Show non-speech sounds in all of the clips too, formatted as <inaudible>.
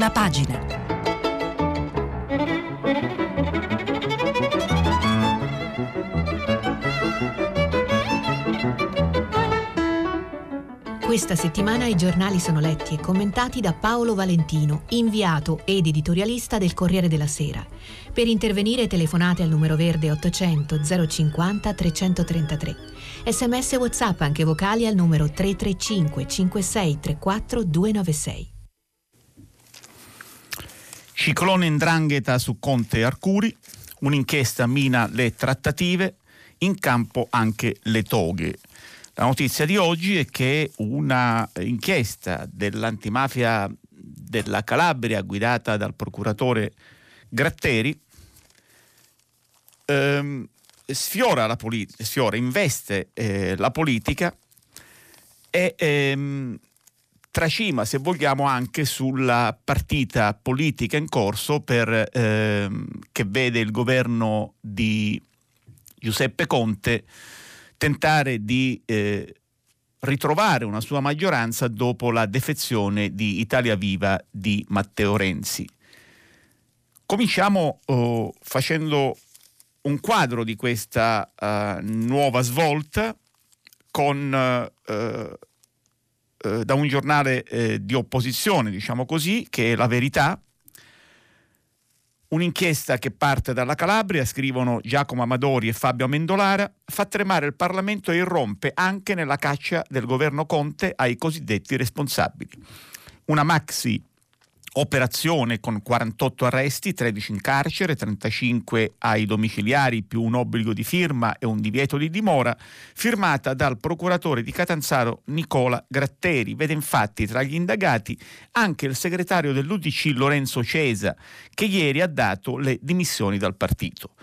Prima pagina. Questa settimana i giornali sono letti e commentati da Paolo Valentino, inviato ed editorialista del Corriere della Sera. Per intervenire telefonate al numero verde 800 050 333. Sms WhatsApp anche vocali al numero 335 5634 296. Ciclone Indrangheta su Conte Arcuri, un'inchiesta mina le trattative, in campo anche le toghe. La notizia di oggi è che una inchiesta dell'antimafia della Calabria guidata dal procuratore Gratteri ehm, sfiora, la polit- sfiora, investe eh, la politica e ehm, tracima, se vogliamo, anche sulla partita politica in corso per, ehm, che vede il governo di Giuseppe Conte tentare di eh, ritrovare una sua maggioranza dopo la defezione di Italia Viva di Matteo Renzi. Cominciamo oh, facendo un quadro di questa uh, nuova svolta con, uh, uh, da un giornale eh, di opposizione, diciamo così, che è La Verità, Un'inchiesta che parte dalla Calabria, scrivono Giacomo Amadori e Fabio Amendolara, fa tremare il Parlamento e irrompe anche nella caccia del governo Conte ai cosiddetti responsabili. Una maxi operazione con 48 arresti, 13 in carcere, 35 ai domiciliari più un obbligo di firma e un divieto di dimora, firmata dal procuratore di Catanzaro Nicola Gratteri. Vede infatti tra gli indagati anche il segretario dell'UDC Lorenzo Cesa, che ieri ha dato le dimissioni dal partito.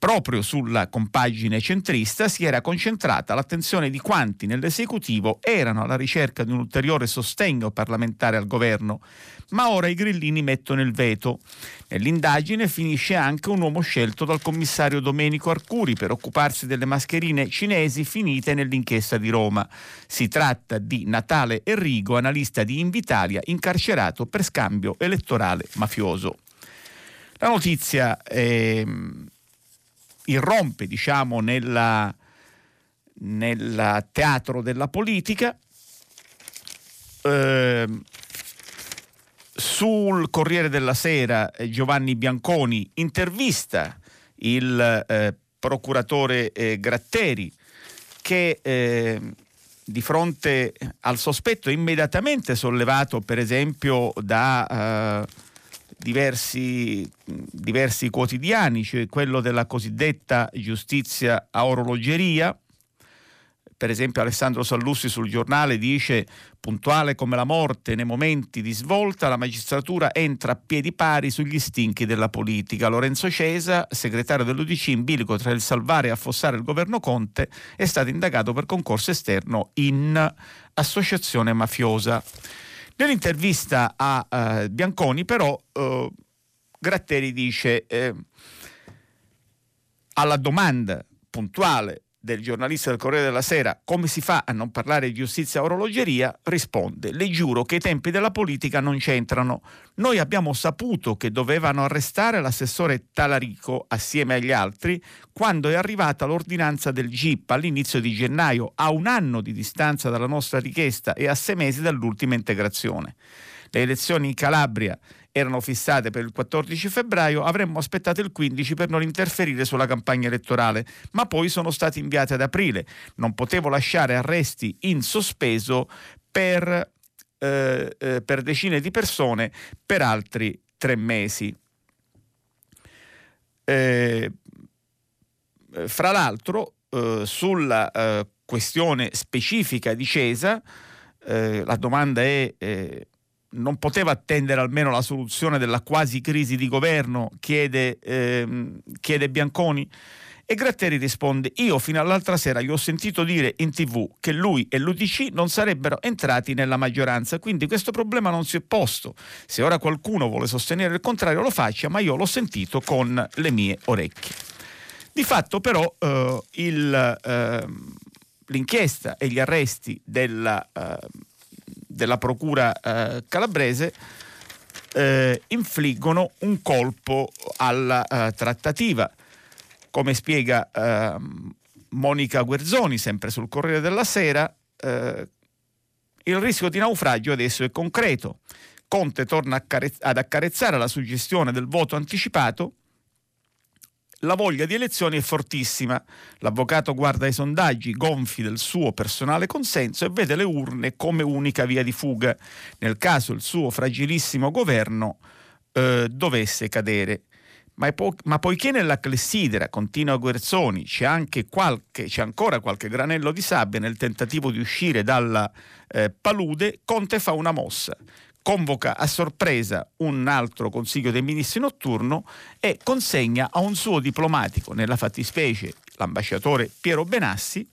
Proprio sulla compagine centrista si era concentrata l'attenzione di quanti nell'esecutivo erano alla ricerca di un ulteriore sostegno parlamentare al governo, ma ora i grillini mettono il veto. Nell'indagine finisce anche un uomo scelto dal commissario Domenico Arcuri per occuparsi delle mascherine cinesi finite nell'inchiesta di Roma. Si tratta di Natale Enrigo, analista di Invitalia, incarcerato per scambio elettorale mafioso. La notizia è irrompe diciamo, nel teatro della politica. Eh, sul Corriere della Sera eh, Giovanni Bianconi intervista il eh, procuratore eh, Gratteri che eh, di fronte al sospetto immediatamente sollevato per esempio da eh, diversi, diversi quotidiani, cioè quello della cosiddetta giustizia a orologeria. Per esempio Alessandro Sallussi sul giornale dice puntuale come la morte nei momenti di svolta la magistratura entra a piedi pari sugli stinchi della politica. Lorenzo Cesa, segretario dell'UDC in bilico tra il salvare e affossare il governo Conte, è stato indagato per concorso esterno in associazione mafiosa. Nell'intervista a uh, Bianconi però uh, Gratteri dice eh, alla domanda puntuale del giornalista del Corriere della Sera come si fa a non parlare di giustizia a orologeria, risponde le giuro che i tempi della politica non c'entrano. Noi abbiamo saputo che dovevano arrestare l'assessore Talarico assieme agli altri quando è arrivata l'ordinanza del GIP all'inizio di gennaio, a un anno di distanza dalla nostra richiesta e a sei mesi dall'ultima integrazione. Le elezioni in Calabria erano fissate per il 14 febbraio, avremmo aspettato il 15 per non interferire sulla campagna elettorale, ma poi sono stati inviati ad aprile. Non potevo lasciare arresti in sospeso per, eh, eh, per decine di persone per altri tre mesi. Eh, fra l'altro, eh, sulla eh, questione specifica di Cesa, eh, la domanda è non poteva attendere almeno la soluzione della quasi crisi di governo, chiede, ehm, chiede Bianconi. E Gratteri risponde: Io fino all'altra sera gli ho sentito dire in tv che lui e l'UDC non sarebbero entrati nella maggioranza, quindi questo problema non si è posto. Se ora qualcuno vuole sostenere il contrario lo faccia, ma io l'ho sentito con le mie orecchie. Di fatto, però, eh, il, eh, l'inchiesta e gli arresti della. Eh, della procura eh, calabrese eh, infliggono un colpo alla uh, trattativa. Come spiega uh, Monica Guerzoni, sempre sul Corriere della Sera, uh, il rischio di naufragio adesso è concreto. Conte torna ad accarezzare la suggestione del voto anticipato la voglia di elezioni è fortissima. L'avvocato guarda i sondaggi gonfi del suo personale consenso e vede le urne come unica via di fuga nel caso il suo fragilissimo governo eh, dovesse cadere. Ma, po- ma, poiché nella clessidera, continua Guerzoni, c'è, qualche, c'è ancora qualche granello di sabbia nel tentativo di uscire dalla eh, palude, Conte fa una mossa convoca a sorpresa un altro Consiglio dei Ministri notturno e consegna a un suo diplomatico, nella fattispecie l'ambasciatore Piero Benassi,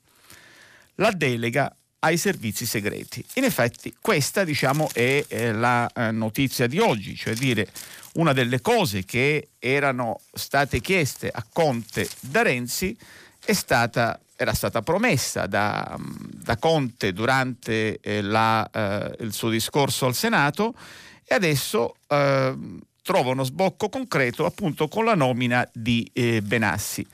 la delega ai servizi segreti. In effetti questa diciamo, è eh, la eh, notizia di oggi, cioè dire una delle cose che erano state chieste a Conte da Renzi è stata era stata promessa da, da Conte durante eh, la, eh, il suo discorso al Senato e adesso eh, trova uno sbocco concreto appunto con la nomina di eh, Benassi.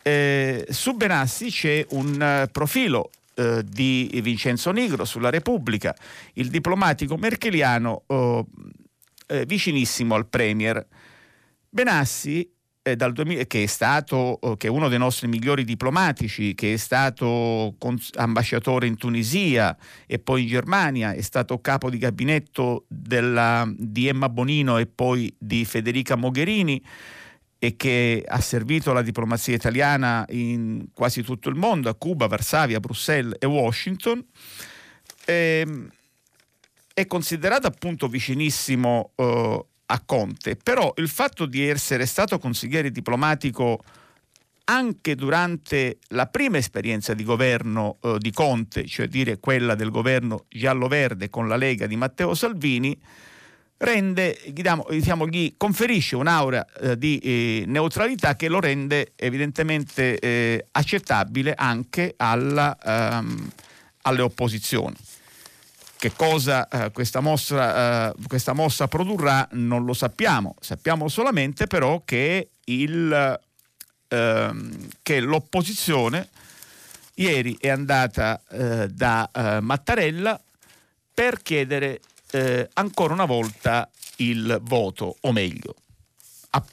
Eh, su Benassi c'è un profilo di Vincenzo Nigro sulla Repubblica, il diplomatico merkeliano oh, vicinissimo al Premier. Benassi eh, 2000, che è stato eh, che è uno dei nostri migliori diplomatici, che è stato cons- ambasciatore in Tunisia e poi in Germania, è stato capo di gabinetto della, di Emma Bonino e poi di Federica Mogherini e che ha servito la diplomazia italiana in quasi tutto il mondo, a Cuba, Varsavia, Bruxelles e Washington. E, ehm, è considerato appunto vicinissimo uh, a Conte, però il fatto di essere stato consigliere diplomatico anche durante la prima esperienza di governo eh, di Conte, cioè dire quella del governo giallo-verde con la Lega di Matteo Salvini, rende, diciamo, diciamo, gli conferisce un'aura eh, di eh, neutralità che lo rende evidentemente eh, accettabile anche alla, ehm, alle opposizioni. Che cosa eh, questa, mossa, eh, questa, mossa, produrrà non lo sappiamo, sappiamo solamente però che, il, ehm, che l'opposizione ieri è andata eh, da eh, Mattarella per chiedere eh, ancora una volta il voto, o meglio,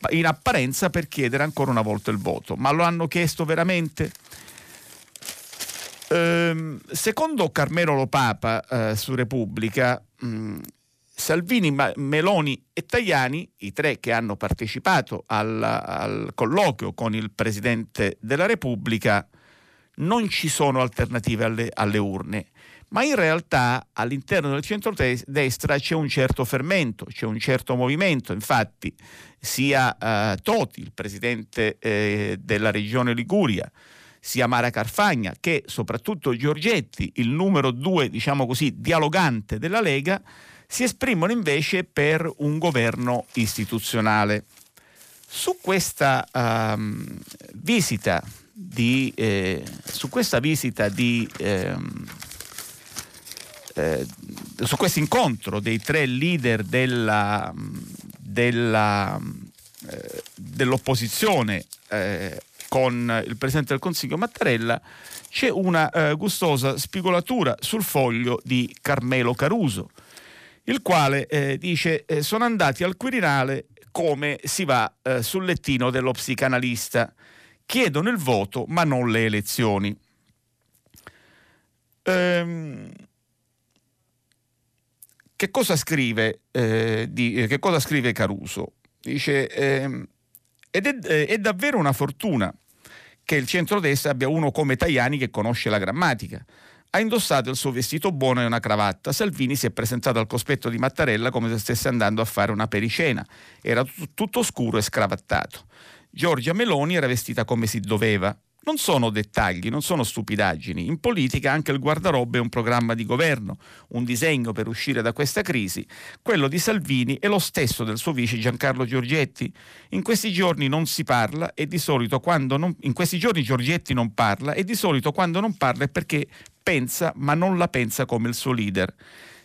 in apparenza per chiedere ancora una volta il voto. Ma lo hanno chiesto veramente? Ehm, secondo Carmelo Lopapa eh, su Repubblica, mh, mm, Salvini, Meloni e Tajani, i tre che hanno partecipato al, al colloquio con il Presidente della Repubblica, non ci sono alternative alle, alle urne ma in realtà all'interno del centro-destra c'è un certo fermento, c'è un certo movimento. Infatti, sia eh, Toti, il presidente eh, della regione Liguria, sia Mara Carfagna che soprattutto Giorgetti, il numero due, diciamo così, dialogante della Lega, si esprimono invece per un governo istituzionale. Su questa um, visita di, eh, su questa visita di ehm, eh, su questo incontro dei tre leader della, della, eh, dell'opposizione eh, con il Presidente del Consiglio Mattarella, c'è una eh, gustosa spigolatura sul foglio di Carmelo Caruso, il quale eh, dice eh, sono andati al Quirinale come si va eh, sul lettino dello psicanalista, chiedono il voto ma non le elezioni. Ehm, che cosa scrive, eh, di, eh, che cosa scrive Caruso? Dice ehm, ed è, eh, è davvero una fortuna che il centrodestra abbia uno come Tajani che conosce la grammatica. Ha indossato il suo vestito buono e una cravatta. Salvini si è presentato al cospetto di Mattarella come se stesse andando a fare una pericena. Era tutto scuro e scravattato. Giorgia Meloni era vestita come si doveva, non sono dettagli, non sono stupidaggini. In politica anche il guardarobe è un programma di governo, un disegno per uscire da questa crisi. Quello di Salvini è lo stesso del suo vice Giancarlo Giorgetti. In questi giorni non si parla e di solito quando non, in questi giorni Giorgetti non parla e di solito quando non parla è perché pensa ma non la pensa come il suo leader.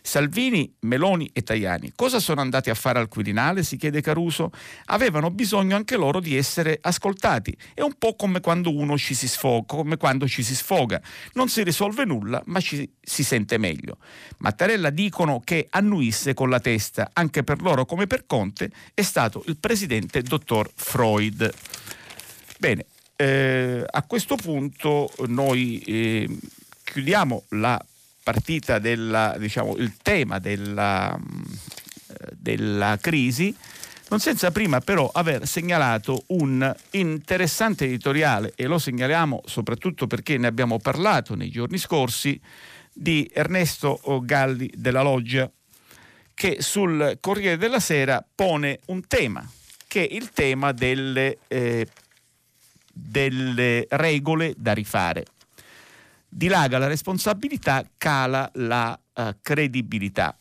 Salvini, Meloni e Tajani cosa sono andati a fare al Quirinale? si chiede Caruso. Avevano bisogno anche loro di essere ascoltati. È un po' come quando uno ci si sfoga, come quando ci si sfoga. Non si risolve nulla, ma ci si sente meglio. Mattarella dicono che annuisse con la testa, anche per loro come per Conte, è stato il presidente dottor Freud. Bene, eh, a questo punto noi eh, chiudiamo la partita della, diciamo, tema della, della crisi, non senza prima però aver segnalato un interessante editoriale, e lo segnaliamo soprattutto perché ne abbiamo parlato nei giorni scorsi, di Ernesto Galli della Loggia, che sul Corriere della Sera pone un tema, che è il tema delle, eh, delle regole da rifare dilaga la responsabilità, cala la uh, credibilità.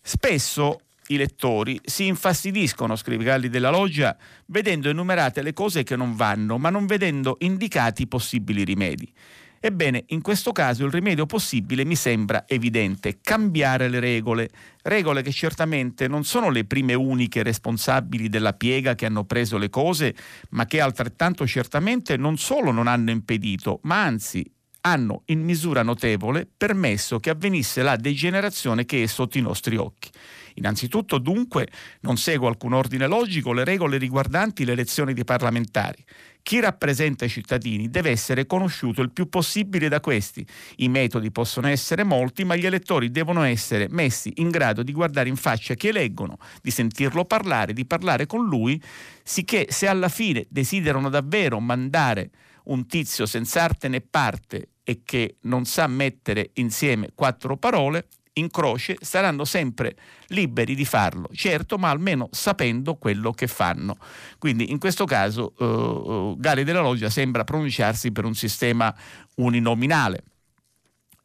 Spesso i lettori si infastidiscono, scrive Galli della Loggia, vedendo enumerate le cose che non vanno, ma non vedendo indicati i possibili rimedi. Ebbene, in questo caso il rimedio possibile mi sembra evidente, cambiare le regole, regole che certamente non sono le prime uniche responsabili della piega che hanno preso le cose, ma che altrettanto certamente non solo non hanno impedito, ma anzi hanno in misura notevole permesso che avvenisse la degenerazione che è sotto i nostri occhi. Innanzitutto, dunque, non segue alcun ordine logico le regole riguardanti le elezioni dei parlamentari. Chi rappresenta i cittadini deve essere conosciuto il più possibile da questi. I metodi possono essere molti, ma gli elettori devono essere messi in grado di guardare in faccia chi eleggono, di sentirlo parlare, di parlare con lui, sicché se alla fine desiderano davvero mandare un tizio senza arte né parte e che non sa mettere insieme quattro parole, in croce saranno sempre liberi di farlo, certo, ma almeno sapendo quello che fanno. Quindi in questo caso uh, Gari della Loggia sembra pronunciarsi per un sistema uninominale.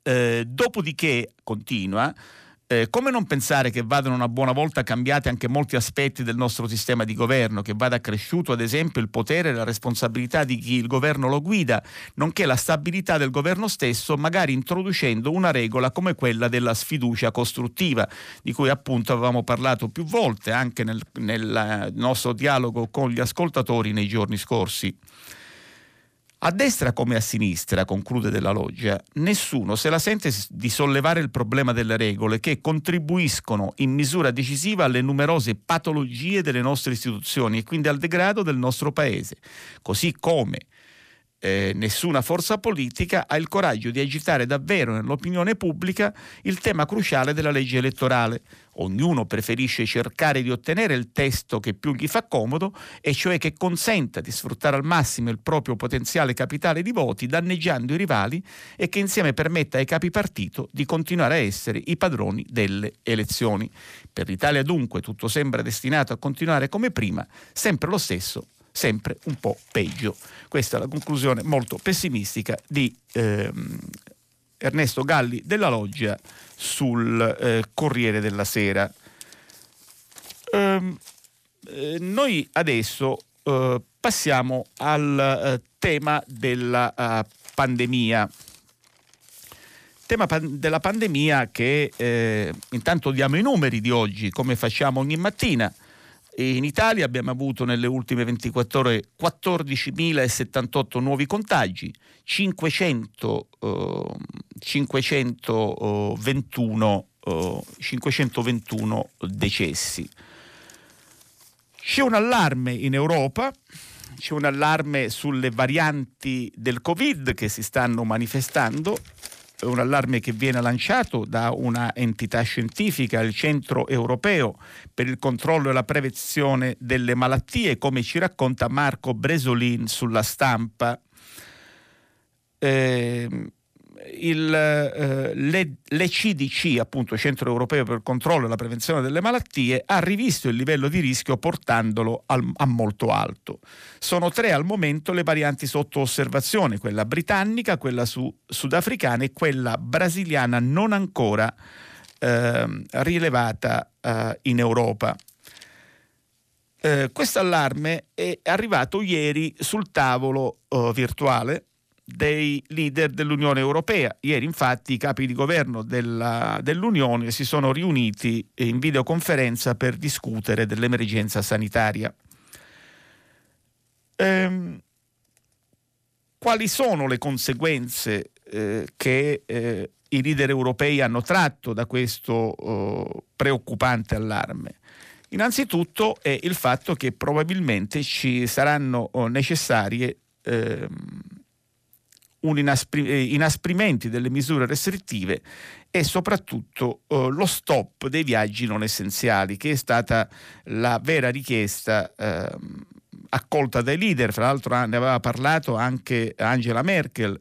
Eh, dopodiché, continua, eh, come non pensare che vadano una buona volta cambiati anche molti aspetti del nostro sistema di governo, che vada cresciuto ad esempio il potere e la responsabilità di chi il governo lo guida, nonché la stabilità del governo stesso, magari introducendo una regola come quella della sfiducia costruttiva, di cui appunto avevamo parlato più volte anche nel, nel nostro dialogo con gli ascoltatori nei giorni scorsi. A destra come a sinistra, conclude della loggia, nessuno se la sente di sollevare il problema delle regole che contribuiscono in misura decisiva alle numerose patologie delle nostre istituzioni e quindi al degrado del nostro paese, così come eh, nessuna forza politica ha il coraggio di agitare davvero nell'opinione pubblica il tema cruciale della legge elettorale. Ognuno preferisce cercare di ottenere il testo che più gli fa comodo, e cioè che consenta di sfruttare al massimo il proprio potenziale capitale di voti, danneggiando i rivali e che insieme permetta ai capi partito di continuare a essere i padroni delle elezioni. Per l'Italia dunque tutto sembra destinato a continuare come prima, sempre lo stesso sempre un po' peggio. Questa è la conclusione molto pessimistica di ehm, Ernesto Galli della Loggia sul eh, Corriere della Sera. Ehm, eh, noi adesso eh, passiamo al eh, tema della uh, pandemia. Tema pan- della pandemia che eh, intanto diamo i numeri di oggi come facciamo ogni mattina. In Italia abbiamo avuto nelle ultime 24 ore 14.078 nuovi contagi, 500, uh, 521, uh, 521 decessi. C'è un allarme in Europa, c'è un allarme sulle varianti del Covid che si stanno manifestando un allarme che viene lanciato da una entità scientifica, il Centro Europeo per il controllo e la prevenzione delle malattie, come ci racconta Marco Bresolin sulla stampa. Eh, il, eh, le, l'ECDC, appunto Centro Europeo per il Controllo e la Prevenzione delle Malattie, ha rivisto il livello di rischio portandolo al, a molto alto. Sono tre al momento le varianti sotto osservazione, quella britannica, quella su, sudafricana e quella brasiliana non ancora eh, rilevata eh, in Europa. Eh, questo allarme è arrivato ieri sul tavolo uh, virtuale dei leader dell'Unione Europea. Ieri infatti i capi di governo della, dell'Unione si sono riuniti in videoconferenza per discutere dell'emergenza sanitaria. Ehm, quali sono le conseguenze eh, che eh, i leader europei hanno tratto da questo oh, preoccupante allarme? Innanzitutto è il fatto che probabilmente ci saranno oh, necessarie ehm, un inaspri- eh, inasprimenti delle misure restrittive e soprattutto eh, lo stop dei viaggi non essenziali, che è stata la vera richiesta eh, accolta dai leader, fra l'altro ne aveva parlato anche Angela Merkel.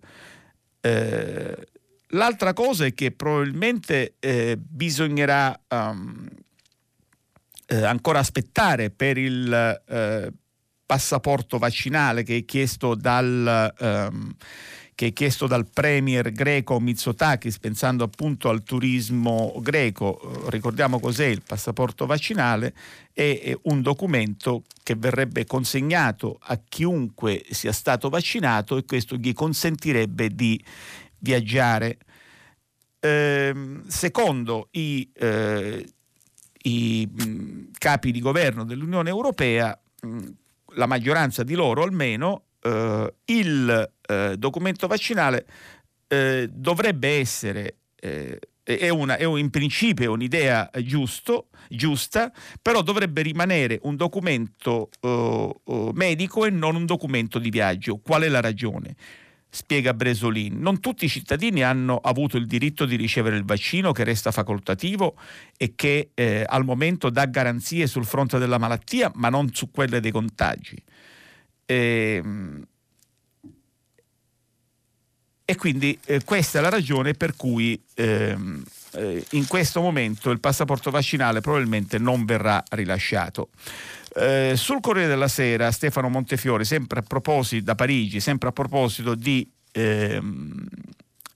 Eh, l'altra cosa è che probabilmente eh, bisognerà um, ancora aspettare per il passaporto vaccinale che è chiesto dal... Um, che chiesto dal premier greco Mitsotakis pensando appunto al turismo greco. Ricordiamo cos'è il passaporto vaccinale, è un documento che verrebbe consegnato a chiunque sia stato vaccinato e questo gli consentirebbe di viaggiare. Eh, secondo i, eh, i mh, capi di governo dell'Unione Europea, mh, la maggioranza di loro almeno, eh, il eh, documento vaccinale eh, dovrebbe essere eh, è, una, è un, in principio è un'idea giusto, giusta, però dovrebbe rimanere un documento uh, medico e non un documento di viaggio. Qual è la ragione? Spiega Bresolin, non tutti i cittadini hanno avuto il diritto di ricevere il vaccino che resta facoltativo e che eh, al momento dà garanzie sul fronte della malattia, ma non su quelle dei contagi. E, ehm, e quindi eh, questa è la ragione per cui ehm, eh, in questo momento il passaporto vaccinale probabilmente non verrà rilasciato. Eh, sul Corriere della Sera Stefano Montefiore, sempre a proposito da Parigi, sempre a proposito di ehm,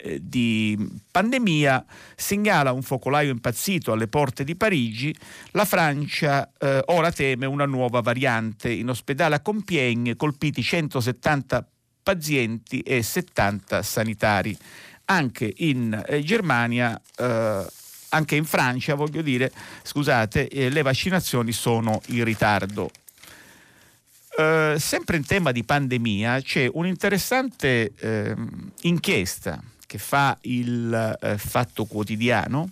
eh, di pandemia segnala un focolaio impazzito alle porte di Parigi. La Francia eh, ora teme una nuova variante. In ospedale a Compiègne colpiti 170 pazienti e 70 sanitari. Anche in eh, Germania eh, anche in Francia, voglio dire, scusate, eh, le vaccinazioni sono in ritardo. Uh, sempre in tema di pandemia c'è un'interessante uh, inchiesta che fa il eh, Fatto Quotidiano,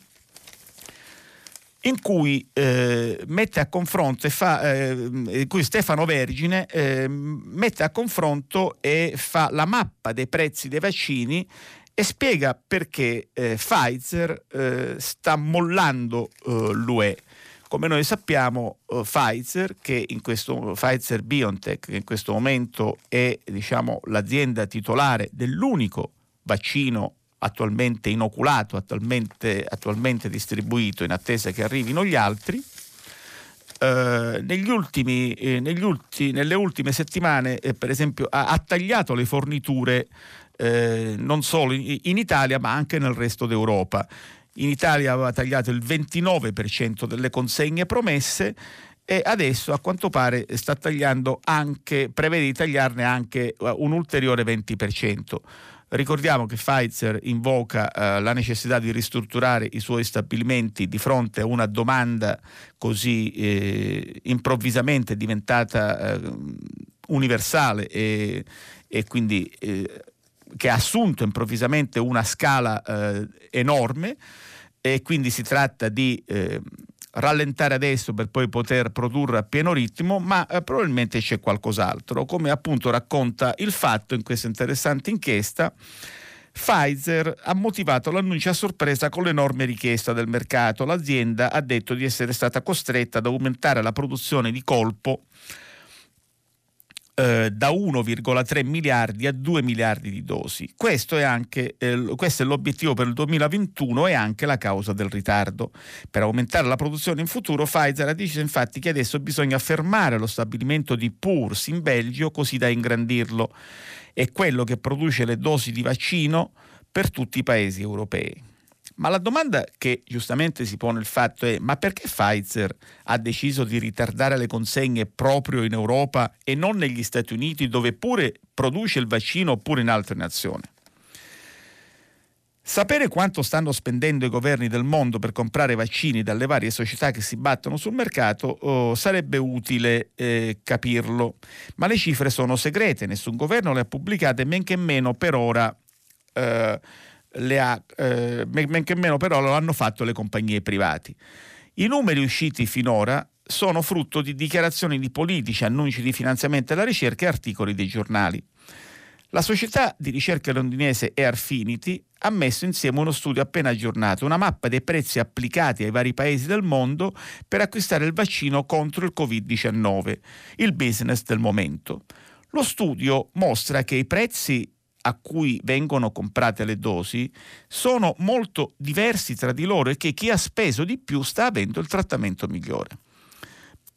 in cui eh, mette a confronto e fa, eh, in cui Stefano Vergine eh, mette a confronto e fa la mappa dei prezzi dei vaccini e spiega perché eh, Pfizer eh, sta mollando l'UE. Come noi sappiamo, Pfizer, che in questo Pfizer BioNTech, che in questo momento è diciamo, l'azienda titolare dell'unico vaccino attualmente inoculato, attualmente, attualmente distribuito in attesa che arrivino gli altri. Uh, negli ultimi, eh, negli ulti, nelle ultime settimane, eh, per esempio, ha, ha, tagliato le forniture eh, non solo in, in, Italia ma anche nel resto d'Europa. In Italia aveva tagliato il 29% delle consegne promesse e adesso a quanto pare sta tagliando anche, prevede di tagliarne anche un ulteriore 20%. Ricordiamo che Pfizer invoca eh, la necessità di ristrutturare i suoi stabilimenti di fronte a una domanda così eh, improvvisamente diventata eh, universale e, e quindi eh, che ha assunto improvvisamente una scala eh, enorme e quindi si tratta di eh, rallentare adesso per poi poter produrre a pieno ritmo, ma eh, probabilmente c'è qualcos'altro, come appunto racconta il fatto in questa interessante inchiesta. Pfizer ha motivato l'annuncio a sorpresa con l'enorme richiesta del mercato. L'azienda ha detto di essere stata costretta ad aumentare la produzione di colpo eh, da 1,3 miliardi a 2 miliardi di dosi. Questo è, anche, eh, questo è l'obiettivo per il 2021 e anche la causa del ritardo. Per aumentare la produzione in futuro, Pfizer ha deciso infatti che adesso bisogna fermare lo stabilimento di Purs in Belgio così da ingrandirlo. È quello che produce le dosi di vaccino per tutti i paesi europei. Ma la domanda che giustamente si pone il fatto è ma perché Pfizer ha deciso di ritardare le consegne proprio in Europa e non negli Stati Uniti dove pure produce il vaccino oppure in altre nazioni? Sapere quanto stanno spendendo i governi del mondo per comprare vaccini dalle varie società che si battono sul mercato oh, sarebbe utile eh, capirlo, ma le cifre sono segrete, nessun governo le ha pubblicate, men che meno per ora eh, le ha, eh, men che meno però lo hanno fatto le compagnie private. I numeri usciti finora sono frutto di dichiarazioni di politici, annunci di finanziamento alla ricerca e articoli dei giornali. La società di ricerca londinese Airfinity ha messo insieme uno studio appena aggiornato, una mappa dei prezzi applicati ai vari paesi del mondo per acquistare il vaccino contro il Covid-19, il business del momento. Lo studio mostra che i prezzi a cui vengono comprate le dosi sono molto diversi tra di loro e che chi ha speso di più sta avendo il trattamento migliore.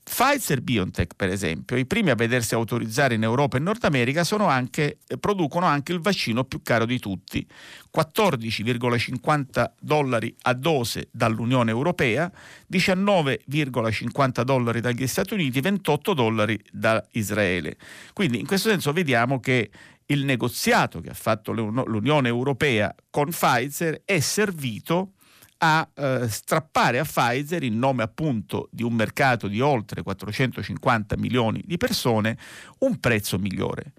Pfizer BioNTech, per esempio, i primi a vedersi autorizzare in Europa e Nord America anche, eh, producono anche il vaccino più caro di tutti, 14,50 dollari a dose dall'Unione Europea, 19,50 dollari dagli Stati Uniti, 28 dollari da Israele. Quindi in questo senso vediamo che il negoziato che ha fatto l'Unione Europea con Pfizer è servito a eh, strappare a Pfizer, in nome appunto di un mercato di oltre 450 milioni di persone, un prezzo migliore.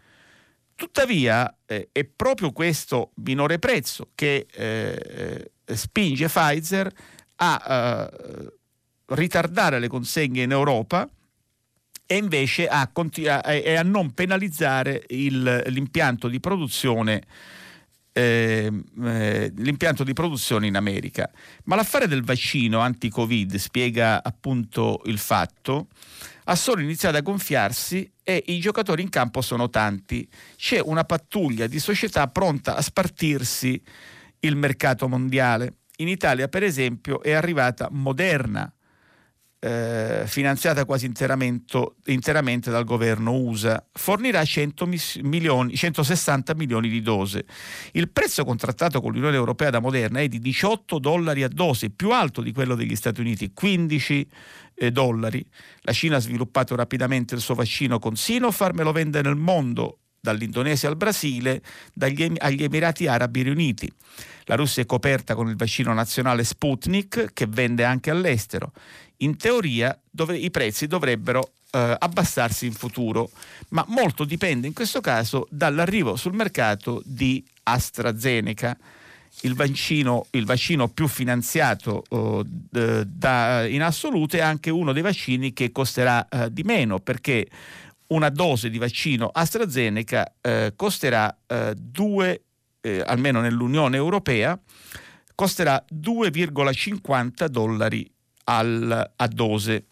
Tuttavia eh, è proprio questo minore prezzo che eh, spinge Pfizer a eh, ritardare le consegne in Europa e invece a, a, a non penalizzare il, l'impianto di produzione eh, eh, l'impianto di produzione in America. Ma l'affare del vaccino anti-Covid spiega appunto il fatto, ha solo iniziato a gonfiarsi e i giocatori in campo sono tanti. C'è una pattuglia di società pronta a spartirsi il mercato mondiale. In Italia, per esempio, è arrivata Moderna, eh, finanziata quasi interamente dal governo USA, fornirà 100 milioni, 160 milioni di dose. Il prezzo contrattato con l'Unione Europea da Moderna è di 18 dollari a dose, più alto di quello degli Stati Uniti, 15 eh, dollari. La Cina ha sviluppato rapidamente il suo vaccino con Sinopharm e lo vende nel mondo dall'Indonesia al Brasile, dagli, agli Emirati Arabi Riuniti. La Russia è coperta con il vaccino nazionale Sputnik che vende anche all'estero in teoria dove i prezzi dovrebbero eh, abbassarsi in futuro, ma molto dipende in questo caso dall'arrivo sul mercato di AstraZeneca. Il vaccino, il vaccino più finanziato uh, da, in assoluto è anche uno dei vaccini che costerà uh, di meno perché una dose di vaccino AstraZeneca uh, costerà 2, almeno nell'Unione Europea, costerà 2,50 dollari al, a dose.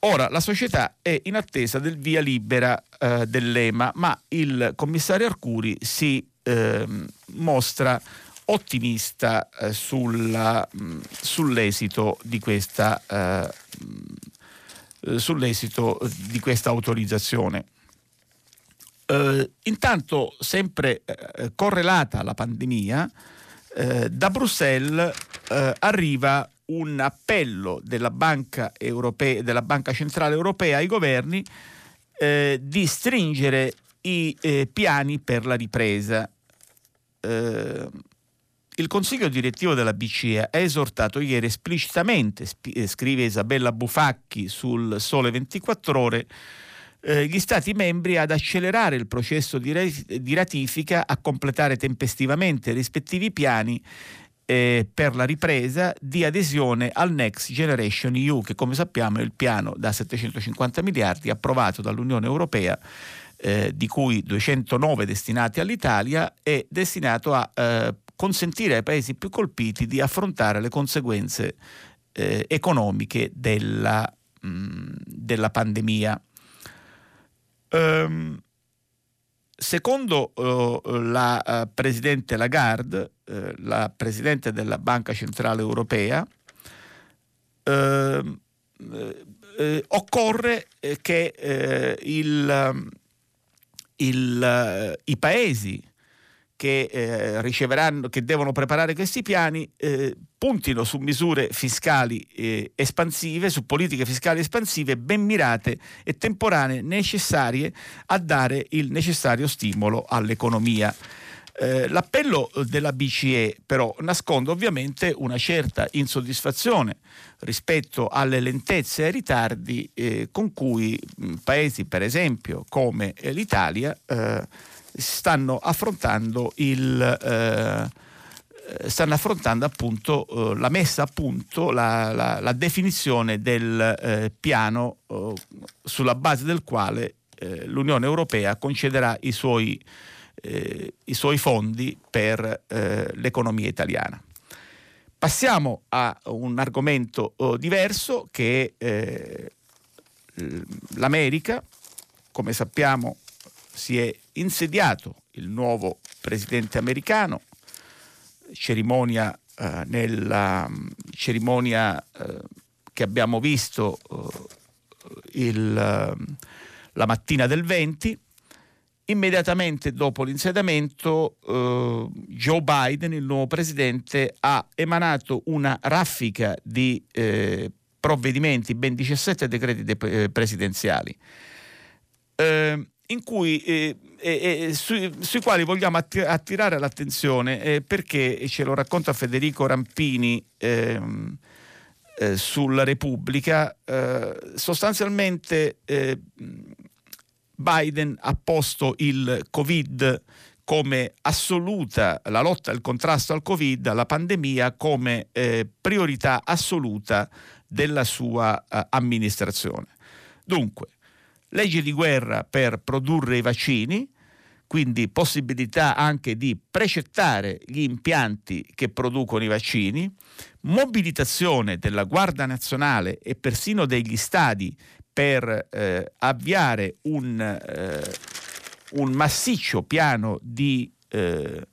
Ora la società è in attesa del via libera eh, dell'EMA, ma il commissario Arcuri si eh, mostra ottimista eh, sulla, mh, mm, sull'esito di questa eh, mm, sull'esito di questa autorizzazione. Uh, intanto, sempre uh, correlata alla pandemia, da Bruxelles arriva un appello della Banca, Europea, della Banca Centrale Europea ai governi eh, di stringere i eh, piani per la ripresa. Eh, il Consiglio direttivo della BCE ha esortato ieri esplicitamente, sp- eh, scrive Isabella Bufacchi sul Sole 24 ore, eh, gli Stati membri ad accelerare il processo di, re- di ratifica, a completare tempestivamente i rispettivi piani eh, per la ripresa di adesione al Next Generation EU, che come sappiamo è il piano da 750 miliardi approvato dall'Unione Europea, eh, di cui 209 destinati all'Italia, è destinato a eh, consentire ai paesi più colpiti di affrontare le conseguenze eh, economiche della, mh, della pandemia. Um, Secondo uh, la uh, Presidente Lagarde, uh, la Presidente della Banca Centrale Europea, ehm, occorre che il, il, i paesi che eh, riceveranno, che devono preparare questi piani, eh, puntino su misure fiscali eh, espansive, su politiche fiscali espansive ben mirate e temporanee necessarie a dare il necessario stimolo all'economia. Eh, l'appello della BCE però nasconde ovviamente una certa insoddisfazione rispetto alle lentezze e ai ritardi eh, con cui mh, paesi per esempio come l'Italia eh, stanno affrontando il eh, stanno affrontando appunto eh, la messa a punto, la, la, la definizione del eh, piano eh, sulla base del quale eh, l'Unione Europea concederà i suoi, eh, i suoi fondi per l'economia italiana. Passiamo a un argomento diverso che è l'America, come sappiamo si è insediato il nuovo presidente americano, cerimonia, eh, nella cerimonia eh, che abbiamo visto eh, il, la mattina del 20. Immediatamente dopo l'insediamento eh, Joe Biden, il nuovo presidente, ha emanato una raffica di eh, provvedimenti, ben 17 decreti de- eh, presidenziali. Eh, cui, eh, sui, sui, quali vogliamo attirare l'attenzione eh, perché ce lo racconta Federico Rampini ehm, eh, sulla Repubblica, sostanzialmente Biden ha posto il Covid come assoluta, la lotta al contrasto al Covid, alla pandemia, come priorità assoluta della sua amministrazione. Dunque, legge di guerra per produrre i vaccini, quindi possibilità anche di precettare gli impianti che producono i vaccini, mobilitazione della Guardia Nazionale e persino degli stadi per eh, avviare un, eh, un, massiccio piano di eh,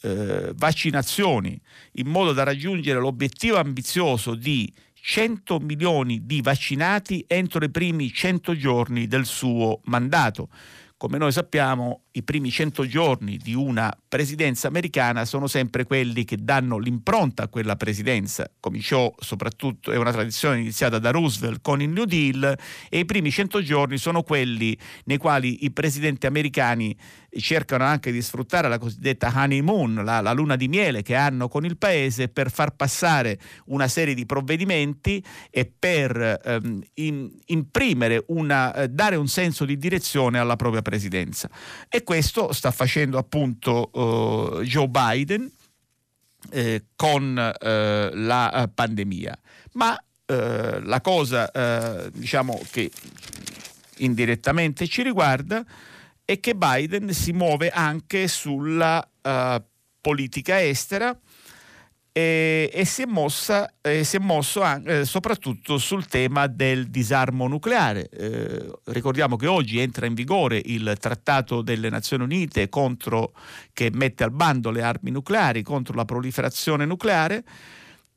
eh vaccinazioni in modo da raggiungere l'obiettivo ambizioso di 100 milioni di vaccinati entro i primi 100 giorni del suo mandato. Come noi sappiamo, i primi 100 giorni di una presidenza americana sono sempre quelli che danno l'impronta a quella presidenza. Cominciò soprattutto, è una tradizione iniziata da Roosevelt con il New Deal e i primi 100 giorni sono quelli nei quali i presidenti americani cercano anche di sfruttare la cosiddetta honeymoon, la, la luna di miele che hanno con il paese per far passare una serie di provvedimenti e per ehm, in, imprimere una, eh, dare un senso di direzione alla propria presidenza. E questo sta facendo appunto uh, Joe Biden eh, con eh, la eh, pandemia. Ma eh, la cosa eh, diciamo che indirettamente ci riguarda è che Biden si muove anche sulla politica estera e, e si, è mossa, eh, si, è mosso anche, eh, soprattutto sul tema del disarmo nucleare. Eh, ricordiamo che oggi entra in vigore il Trattato delle Nazioni Unite contro, che mette al bando le armi nucleari contro la proliferazione nucleare.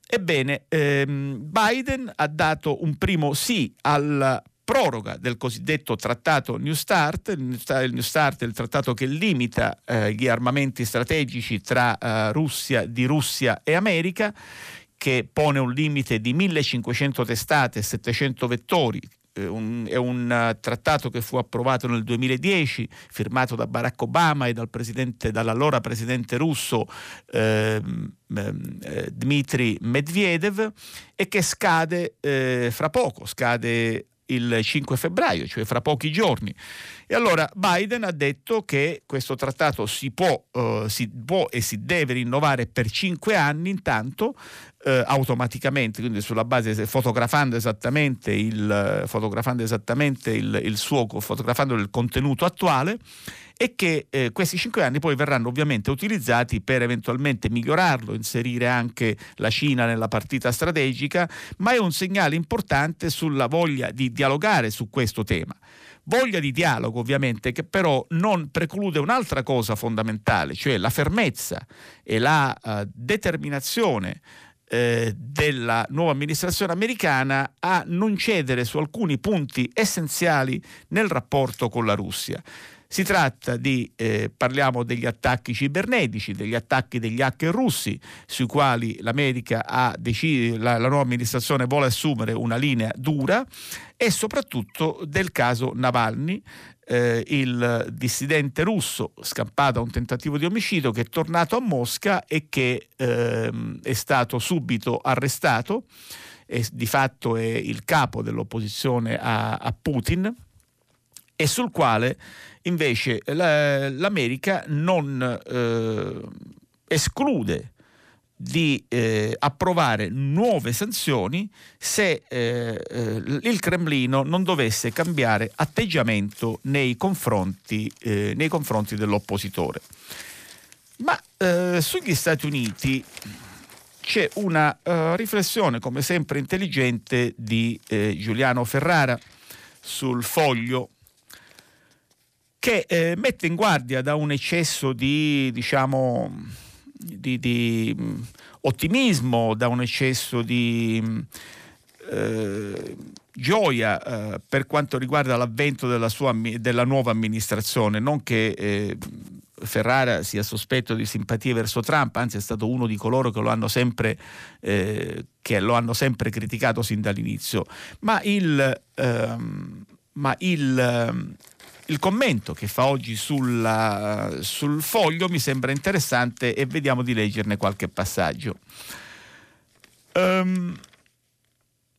Ebbene, ehm, Biden ha dato un primo sì al proroga del cosiddetto trattato New Start, il New Start è il trattato che limita eh, gli armamenti strategici tra eh, Russia, di Russia e America, che pone un limite di 1500 testate e 700 vettori, eh, un, è un uh, trattato che fu approvato nel 2010, firmato da Barack Obama e dal dall'allora presidente russo eh, eh, Dmitry Medvedev e che scade eh, fra poco, scade il 5 febbraio, cioè fra pochi giorni. E allora Biden ha detto che questo trattato si può, uh, si può e si deve rinnovare per cinque anni intanto uh, automaticamente, quindi sulla base, fotografando esattamente il, fotografando esattamente il, il suo, fotografando il contenuto attuale e che eh, questi cinque anni poi verranno ovviamente utilizzati per eventualmente migliorarlo, inserire anche la Cina nella partita strategica, ma è un segnale importante sulla voglia di dialogare su questo tema. Voglia di dialogo ovviamente che però non preclude un'altra cosa fondamentale, cioè la fermezza e la uh, determinazione eh, della nuova amministrazione americana a non cedere su alcuni punti essenziali nel rapporto con la Russia. Si tratta di, eh, parliamo degli attacchi cibernetici, degli attacchi degli hacker russi, sui quali l'America ha deciso, la, la nuova amministrazione vuole assumere una linea dura e soprattutto del caso Navalny, eh, il dissidente russo scappato a un tentativo di omicidio che è tornato a Mosca e che eh, è stato subito arrestato, e di fatto è il capo dell'opposizione a, a Putin e sul quale invece l'America non eh, esclude di eh, approvare nuove sanzioni se eh, eh, il Cremlino non dovesse cambiare atteggiamento nei confronti, eh, nei confronti dell'oppositore. Ma eh, sugli Stati Uniti c'è una uh, riflessione, come sempre intelligente, di Giuliano Ferrara sul foglio che eh, mette in guardia da un eccesso di, diciamo, di, di mm, ottimismo, da un eccesso di mm, eh, gioia eh, per quanto riguarda l'avvento della, sua, della nuova amministrazione, non che eh, Ferrara sia sospetto di simpatie verso Trump, anzi è stato uno di coloro che lo hanno sempre, eh, lo hanno sempre criticato sin dall'inizio, ma il, ehm, ma il ehm, il commento che fa oggi sulla, sul foglio mi sembra interessante e vediamo di leggerne qualche passaggio. Um,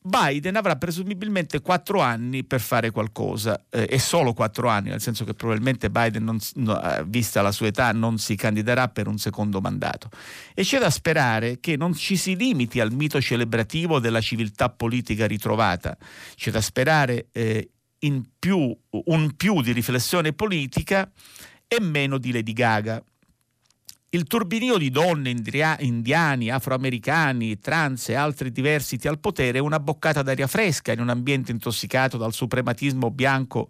Biden avrà presumibilmente quattro anni per fare qualcosa, eh, e solo quattro anni, nel senso che probabilmente Biden, non, no, eh, vista la sua età, non si candiderà per un secondo mandato. E c'è da sperare che non ci si limiti al mito celebrativo della civiltà politica ritrovata, c'è da sperare eh, più, un più di riflessione politica e meno di Lady Gaga. Il turbinio di donne indiani, afroamericani, trans e altri diversity al potere è una boccata d'aria fresca in un ambiente intossicato dal suprematismo bianco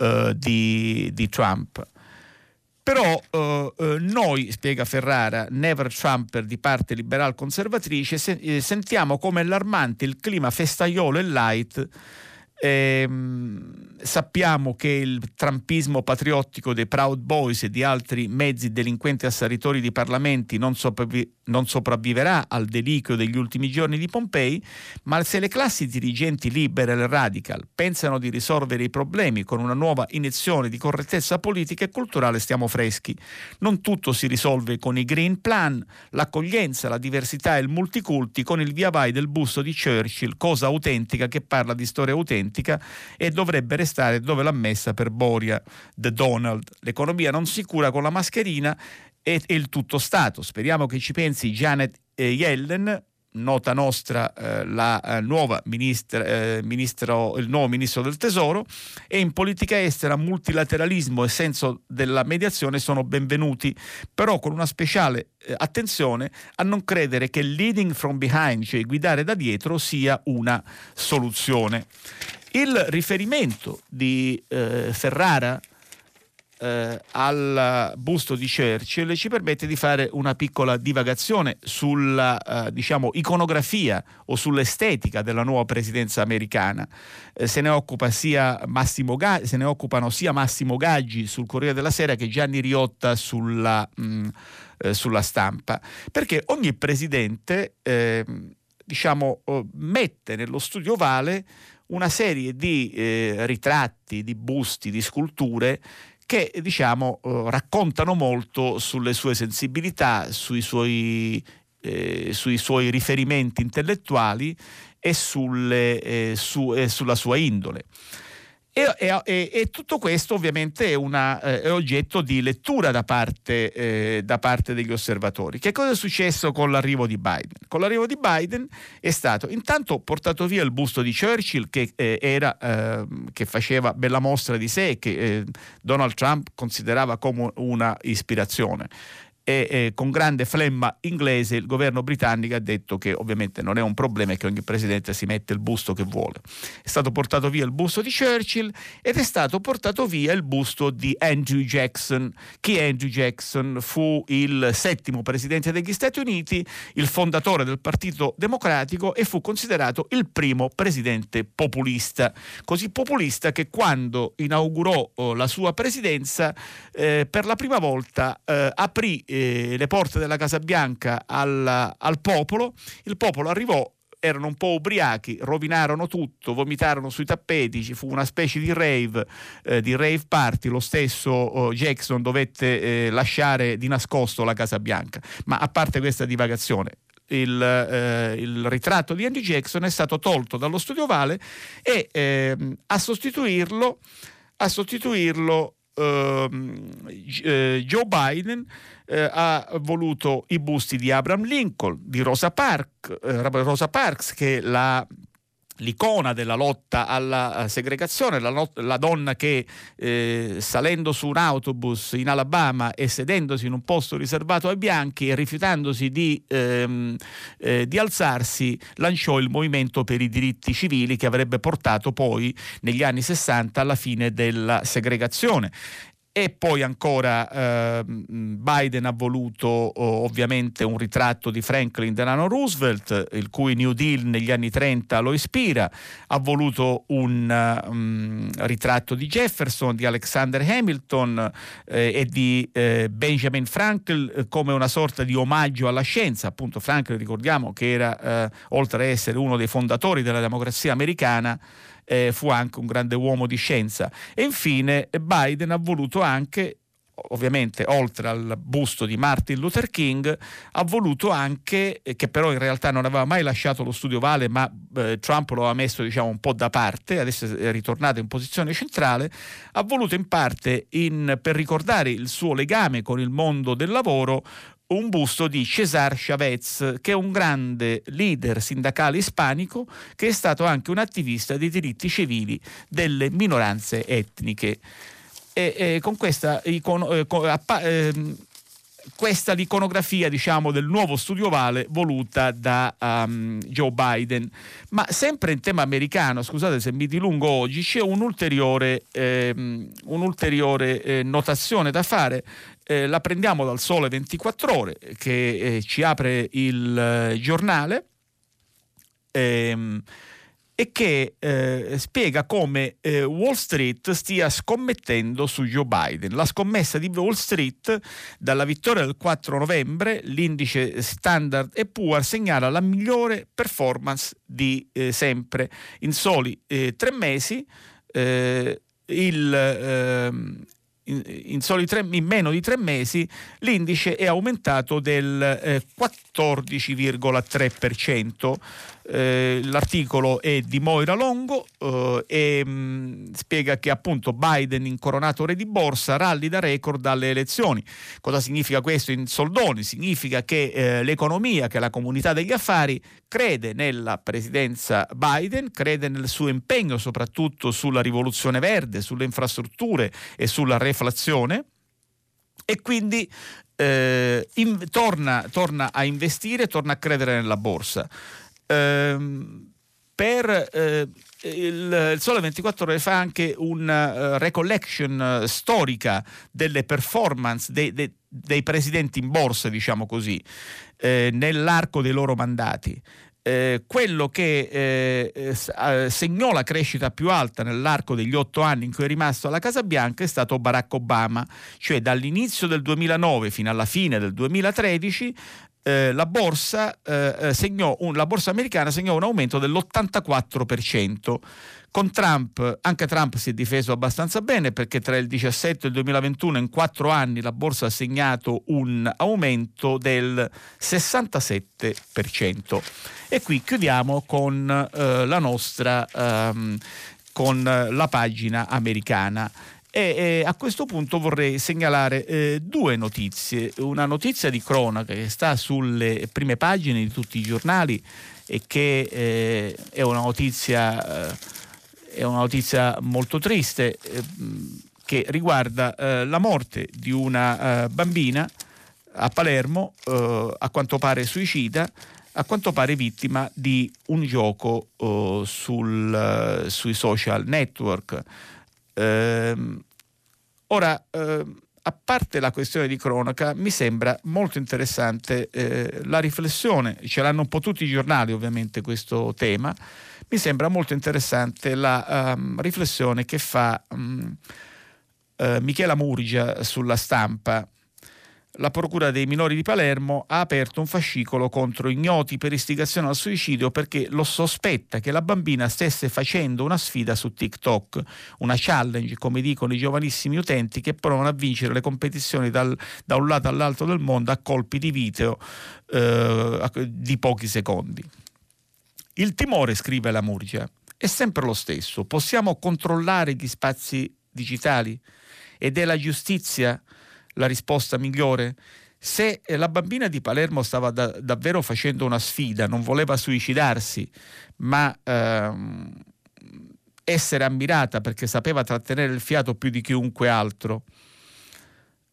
eh, di, di, Trump. Però eh, eh, noi, spiega Ferrara, never Trumper di parte liberal conservatrice, se, eh, sentiamo come allarmante il clima festaiolo e light Ehm, sappiamo che il trampismo patriottico dei Proud Boys e di altri mezzi delinquenti assalitori di parlamenti non, sopravvi- non sopravviverà al deliquio degli ultimi giorni di Pompei, ma se le classi dirigenti liberal e radical pensano di risolvere i problemi con una nuova iniezione di correttezza politica e culturale, stiamo freschi. Non tutto si risolve con i Green Plan, l'accoglienza, la diversità e il multiculti con il via vai del busto di Churchill, cosa autentica che parla di storia autentica e dovrebbe restare dove l'ha messa per Boria The Donald. L'economia non si cura con la mascherina e, e il tutto Stato. Speriamo che ci pensi Janet eh, Yellen, nota nostra eh, la eh, nuova ministra, eh, ministro, il nuovo ministro del tesoro e in politica estera multilateralismo e senso della mediazione sono benvenuti però con una speciale eh, attenzione a non credere che leading from behind cioè guidare da dietro sia una soluzione il riferimento di eh, Ferrara eh, al busto di Churchill ci permette di fare una piccola divagazione sulla eh, diciamo, iconografia o sull'estetica della nuova presidenza americana. Eh, se, ne Ga- se ne occupano sia Massimo Gaggi sul Corriere della Sera che Gianni Riotta sulla, mh, mm, eh, sulla stampa, perché ogni presidente ehm, diciamo, oh, mette nello studio ovale una serie di eh, ritratti, di busti, di sculture che diciamo eh, raccontano molto sulle sue sensibilità, sui suoi, eh, sui suoi riferimenti intellettuali e, sulle, eh, su, sulla sua indole. E, e, e, tutto questo ovviamente è, una, eh, è, oggetto di lettura da parte, eh, da parte, degli osservatori. Che cosa è successo con l'arrivo di Biden? Con l'arrivo di Biden è stato intanto portato via il busto di Churchill che, eh, era, ehm, che faceva bella mostra di sé e che eh, Donald Trump considerava come una ispirazione e eh, con grande flemma inglese il governo britannico ha detto che ovviamente non è un problema e che ogni presidente si mette il busto che vuole. È stato portato via il busto di Churchill ed è stato portato via il busto di Andrew Jackson. Chi Andrew Jackson? Fu il settimo presidente degli Stati Uniti, il fondatore del Partito Democratico e fu considerato il primo presidente populista. Così populista che quando inaugurò oh, la sua presidenza eh, per la prima volta eh, aprì eh, le porte della Casa Bianca al, al popolo, il popolo arrivò erano un po' ubriachi, rovinarono tutto, vomitarono sui tappeti, ci fu una specie di rave, eh, di rave party, lo stesso oh, Jackson dovette eh, lasciare di nascosto la Casa Bianca. Ma a parte questa divagazione, il, eh, il, ritratto di Andy Jackson è stato tolto dallo studio Vale e ehm, a sostituirlo, a sostituirlo eh, Joe Biden eh, ha voluto i busti di Abraham Lincoln, di Rosa, Park, eh, Rosa Parks, che è la l'icona della lotta alla segregazione, la, not- la donna che eh, salendo su un autobus in Alabama e sedendosi in un posto riservato ai bianchi e rifiutandosi di, ehm, eh, di alzarsi lanciò il movimento per i diritti civili che avrebbe portato poi negli anni 60 alla fine della segregazione. E poi ancora eh, Biden ha voluto oh, ovviamente un ritratto di Franklin Delano Roosevelt, il cui New Deal negli anni 30 lo ispira, ha voluto un um, ritratto di Jefferson, di Alexander Hamilton eh, e di eh, Benjamin Franklin eh, come una sorta di omaggio alla scienza. Appunto Franklin ricordiamo che era, eh, oltre ad essere uno dei fondatori della democrazia americana, eh, fu anche un grande uomo di scienza. E infine Biden ha voluto anche ovviamente oltre al busto di Martin Luther King, ha voluto anche, che però in realtà non aveva mai lasciato lo studio Vale, ma eh, Trump lo aveva messo diciamo, un po' da parte, adesso è ritornato in posizione centrale, ha voluto in parte, in, per ricordare il suo legame con il mondo del lavoro, un busto di Cesar Chavez, che è un grande leader sindacale ispanico che è stato anche un attivista dei diritti civili delle minoranze etniche. E, e con questa, icono, eh, appa, eh, questa l'iconografia diciamo, del nuovo studio Vale voluta da um, Joe Biden. Ma sempre in tema americano, scusate se mi dilungo oggi, c'è un'ulteriore, ehm, un'ulteriore eh, notazione da fare eh, la prendiamo dal Sole 24 Ore che eh, ci apre il eh, giornale ehm, e che eh, spiega come eh, Wall Street stia scommettendo su Joe Biden. La scommessa di Wall Street dalla vittoria del 4 novembre, l'indice Standard e Poor segnala la migliore performance di sempre. In soli tre mesi il ehm, in, in, tre, in, meno di tre mesi l'indice è aumentato del eh, 14,3%. Eh, l'articolo è di Moira Longo eh, e mh, mm, spiega che appunto Biden incoronato re di borsa ralli da record alle elezioni. Cosa significa questo in soldoni? Significa che eh, l'economia, che la comunità degli affari crede nella presidenza Biden, crede nel suo impegno soprattutto sulla rivoluzione verde, sulle infrastrutture e sulla reflazione e quindi eh, in, torna, torna, a investire, torna a credere nella borsa. Ehm, per eh, il, il, Sole 24 ore fa anche una uh, recollection uh, storica delle performance dei, dei, dei, presidenti in borsa, diciamo così, eh, nell'arco dei loro mandati. Eh, quello che eh, eh, segnò la crescita più alta nell'arco degli otto anni in cui è rimasto alla Casa Bianca è stato Barack Obama, cioè dall'inizio del 2009 fino alla fine del 2013 eh, la, borsa, eh, eh, un, la borsa americana segnò un aumento dell'84%. Con Trump, anche Trump si è difeso abbastanza bene perché tra il 17 e il 2021 in quattro anni la borsa ha segnato un aumento del 67%. E qui chiudiamo con eh, la nostra, ehm, con la pagina americana. E, e, a questo punto vorrei segnalare eh, due notizie. Una notizia di cronaca che sta sulle prime pagine di tutti i giornali e che eh, è, una notizia, eh, è, una notizia, molto triste eh, che riguarda eh, la morte di una eh, bambina a Palermo, eh, a quanto pare suicida, a quanto pare vittima di un gioco uh, sul, sui social network. Uh, ora, ehm, a parte la questione di cronaca, mi sembra molto interessante eh, la riflessione, ce l'hanno un po' tutti i giornali ovviamente questo tema, mi sembra molto interessante la um, riflessione che fa um, Michela Murgia sulla stampa la Procura dei minori di Palermo ha aperto un fascicolo contro ignoti per istigazione al suicidio perché lo sospetta che la bambina stesse facendo una sfida su TikTok, una challenge, come dicono i giovanissimi utenti che provano a vincere le competizioni dal, da un lato all'altro del mondo a colpi di video eh, di pochi secondi. Il timore, scrive la Murgia, è sempre lo stesso. Possiamo controllare gli spazi digitali ed è la giustizia la risposta migliore? Se la bambina di Palermo stava da, davvero facendo una sfida, non voleva suicidarsi, ma ehm, essere ammirata perché sapeva trattenere il fiato più di chiunque altro,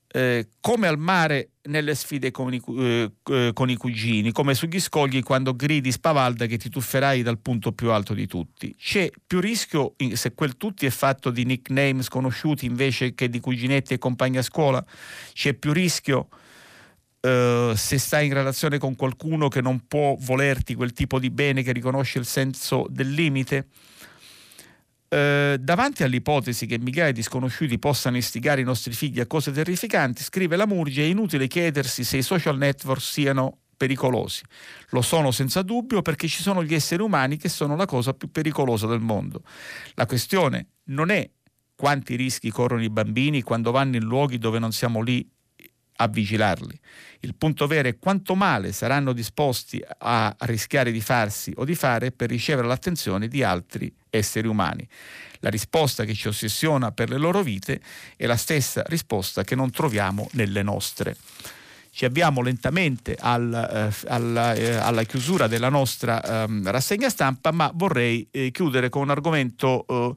eh, come al mare nelle sfide con i, eh, eh, con i, cugini, come sugli scogli quando gridi spavalda che ti tufferai dal punto più alto di tutti. C'è più rischio se quel tutti è fatto di nickname sconosciuti invece che di cuginetti e compagni a scuola? C'è più rischio Uh, se stai in relazione con qualcuno che non può volerti quel tipo di bene che riconosce il senso del limite? Eh, davanti all'ipotesi che migliaia di sconosciuti possano istigare i nostri figli a cose terrificanti, scrive la Murgia, è inutile chiedersi se i social network siano pericolosi. Lo sono senza dubbio perché ci sono gli esseri umani che sono la cosa più pericolosa del mondo. La questione non è quanti rischi corrono i bambini quando vanno in luoghi dove non siamo lì a vigilarli. Il punto vero è quanto male saranno disposti a rischiare di farsi o di fare per ricevere l'attenzione di altri esseri umani. La risposta che ci ossessiona per le loro vite è la stessa risposta che non troviamo nelle nostre. Ci avviamo lentamente al, eh, alla, eh, alla, chiusura della nostra eh, rassegna stampa, ma vorrei eh, chiudere con un argomento eh,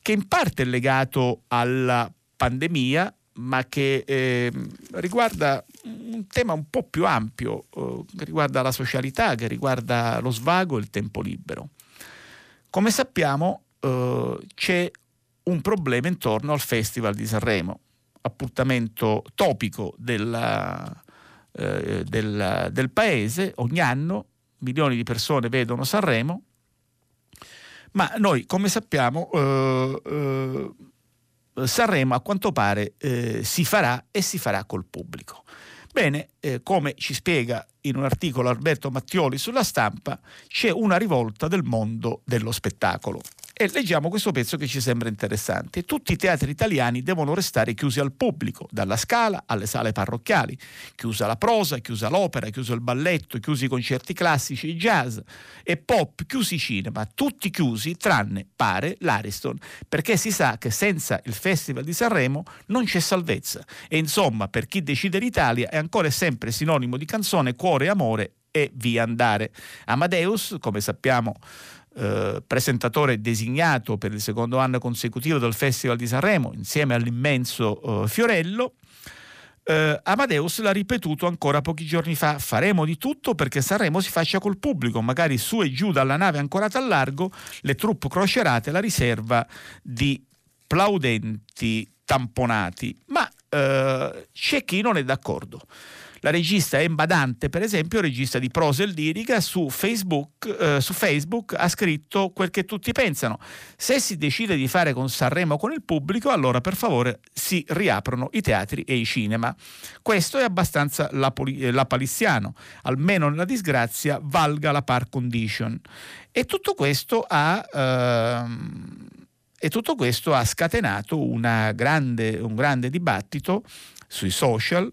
che in parte è legato alla pandemia, ma che eh, riguarda un tema un po' più ampio, eh, che riguarda la socialità, che riguarda lo svago e il tempo libero. Come sappiamo eh, c'è un problema intorno al Festival di Sanremo, appuntamento topico della, eh, del, del paese, ogni anno milioni di persone vedono Sanremo, ma noi come sappiamo eh, eh, Sanremo a quanto pare eh, si farà e si farà col pubblico. Bene, eh, come ci spiega in un articolo Alberto Mattioli sulla stampa, c'è una rivolta del mondo dello spettacolo. E leggiamo questo pezzo che ci sembra interessante. Tutti i teatri italiani devono restare chiusi al pubblico, dalla scala alle sale parrocchiali. Chiusa la prosa, chiusa l'opera, chiuso il balletto, chiusi i concerti classici, jazz e pop, chiusi i cinema, tutti chiusi tranne, pare, l'Ariston, perché si sa che senza il Festival di Sanremo non c'è salvezza. E insomma, per chi decide l'Italia è ancora e sempre sinonimo di canzone, cuore amore e via andare. Amadeus, come sappiamo, eh, presentatore designato per il secondo anno consecutivo del Festival di Sanremo insieme all'immenso eh, Fiorello. Eh, Amadeus l'ha ripetuto ancora pochi giorni fa, faremo di tutto perché Sanremo si faccia col pubblico, magari su e giù dalla nave ancorata al largo, le truppe crocerate la riserva di plaudenti tamponati, ma eh, c'è chi non è d'accordo. La regista Emma Dante, per esempio, regista di prosa e lirica, su Facebook, eh, su Facebook ha scritto quel che tutti pensano. Se si decide di fare con Sanremo con il pubblico, allora per favore si riaprono i teatri e i cinema. Questo è abbastanza lapalissiano, almeno nella disgrazia valga la par condition. E tutto questo ha... Ehm, e tutto questo ha scatenato grande, un grande dibattito sui social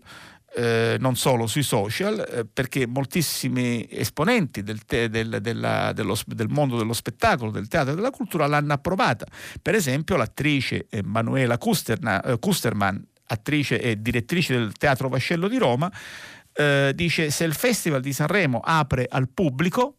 eh, non solo sui social, eh, perché moltissimi esponenti del, te, del, della, dello, del, mondo dello spettacolo, del teatro e della cultura l'hanno approvata. Per esempio l'attrice Emanuela Kusterna, eh, Kusterman, attrice e direttrice del Teatro Vascello di Roma, eh, dice se il Festival di Sanremo apre al pubblico,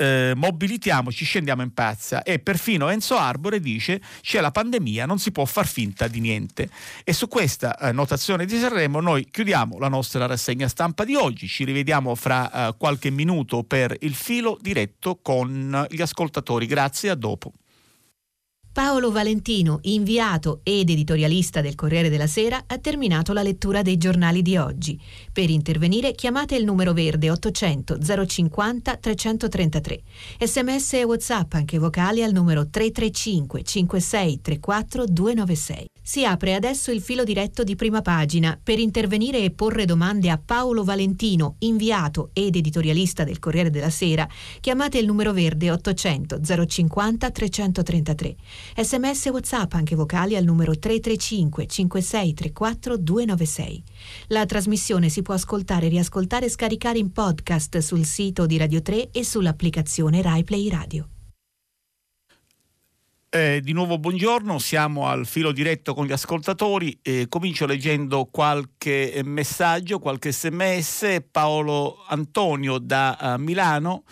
eh, mobilitiamoci, scendiamo in pazza e perfino Enzo Arbore dice c'è la pandemia, non si può far finta di niente. E su questa eh, notazione di Sanremo noi chiudiamo la nostra rassegna stampa di oggi, ci rivediamo fra eh, qualche minuto per il filo diretto con gli ascoltatori. Grazie, a dopo. Paolo Valentino, inviato ed editorialista del Corriere della Sera, ha terminato la lettura dei giornali di oggi. Per intervenire chiamate il numero verde 800 050 333. Sms e WhatsApp anche vocali al numero 335 56 34 296. Si apre adesso il filo diretto di prima pagina. Per intervenire e porre domande a Paolo Valentino, inviato ed editorialista del Corriere della Sera, chiamate il numero verde 800 050 333. Sms e WhatsApp anche vocali al numero 335 5634 296. La trasmissione si può ascoltare, riascoltare e scaricare in podcast sul sito di Radio 3 e sull'applicazione RaiPlay Radio. Eh, di nuovo buongiorno, siamo al filo diretto con gli ascoltatori. Eh, comincio leggendo qualche messaggio, qualche sms. Paolo Antonio da uh, Milano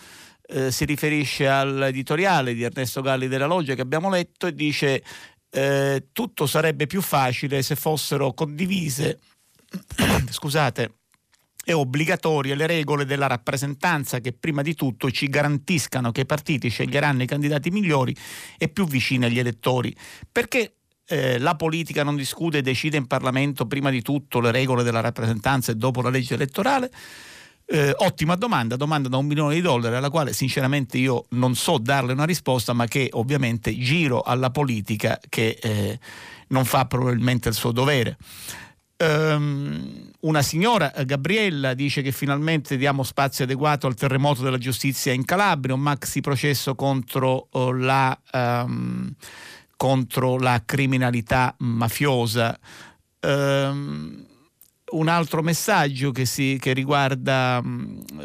eh, si riferisce all'editoriale di Ernesto Galli della Loggia che abbiamo letto e dice eh, tutto sarebbe più facile se fossero condivise <coughs> scusate, e obbligatorie le regole della rappresentanza che prima di tutto ci garantiscano che i partiti sceglieranno i candidati migliori e più vicini agli elettori. Perché eh, la politica non discute e decide in Parlamento prima di tutto le regole della rappresentanza e dopo la legge elettorale? Eh, ottima domanda, domanda da un milione di dollari alla quale sinceramente io non so darle una risposta, ma che ovviamente giro alla politica che eh, non fa probabilmente il suo dovere. Um, una signora, Gabriella, dice che finalmente diamo spazio adeguato al terremoto della giustizia in Calabria, un maxi processo contro, oh, la, um, contro la criminalità mafiosa. Um, un altro messaggio che, si, che riguarda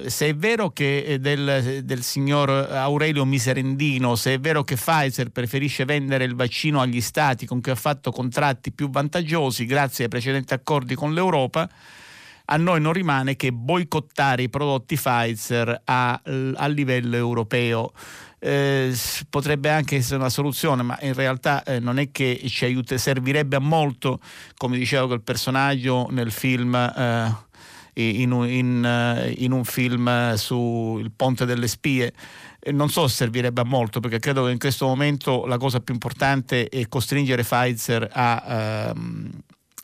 se è vero che eh, del, del, signor Aurelio Miserendino, se è vero che Pfizer preferisce vendere il vaccino agli stati con cui ha fatto contratti più vantaggiosi grazie ai precedenti accordi con l'Europa, a noi non rimane che boicottare i prodotti Pfizer a, a livello europeo eh, potrebbe anche essere una soluzione, ma in realtà eh, non è che ci aiuta, servirebbe a molto, come diceva quel personaggio nel film. Eh, in, in, eh, in un film su Il Ponte delle Spie non so se servirebbe a molto perché credo che in questo momento la cosa più importante è costringere Pfizer a, um,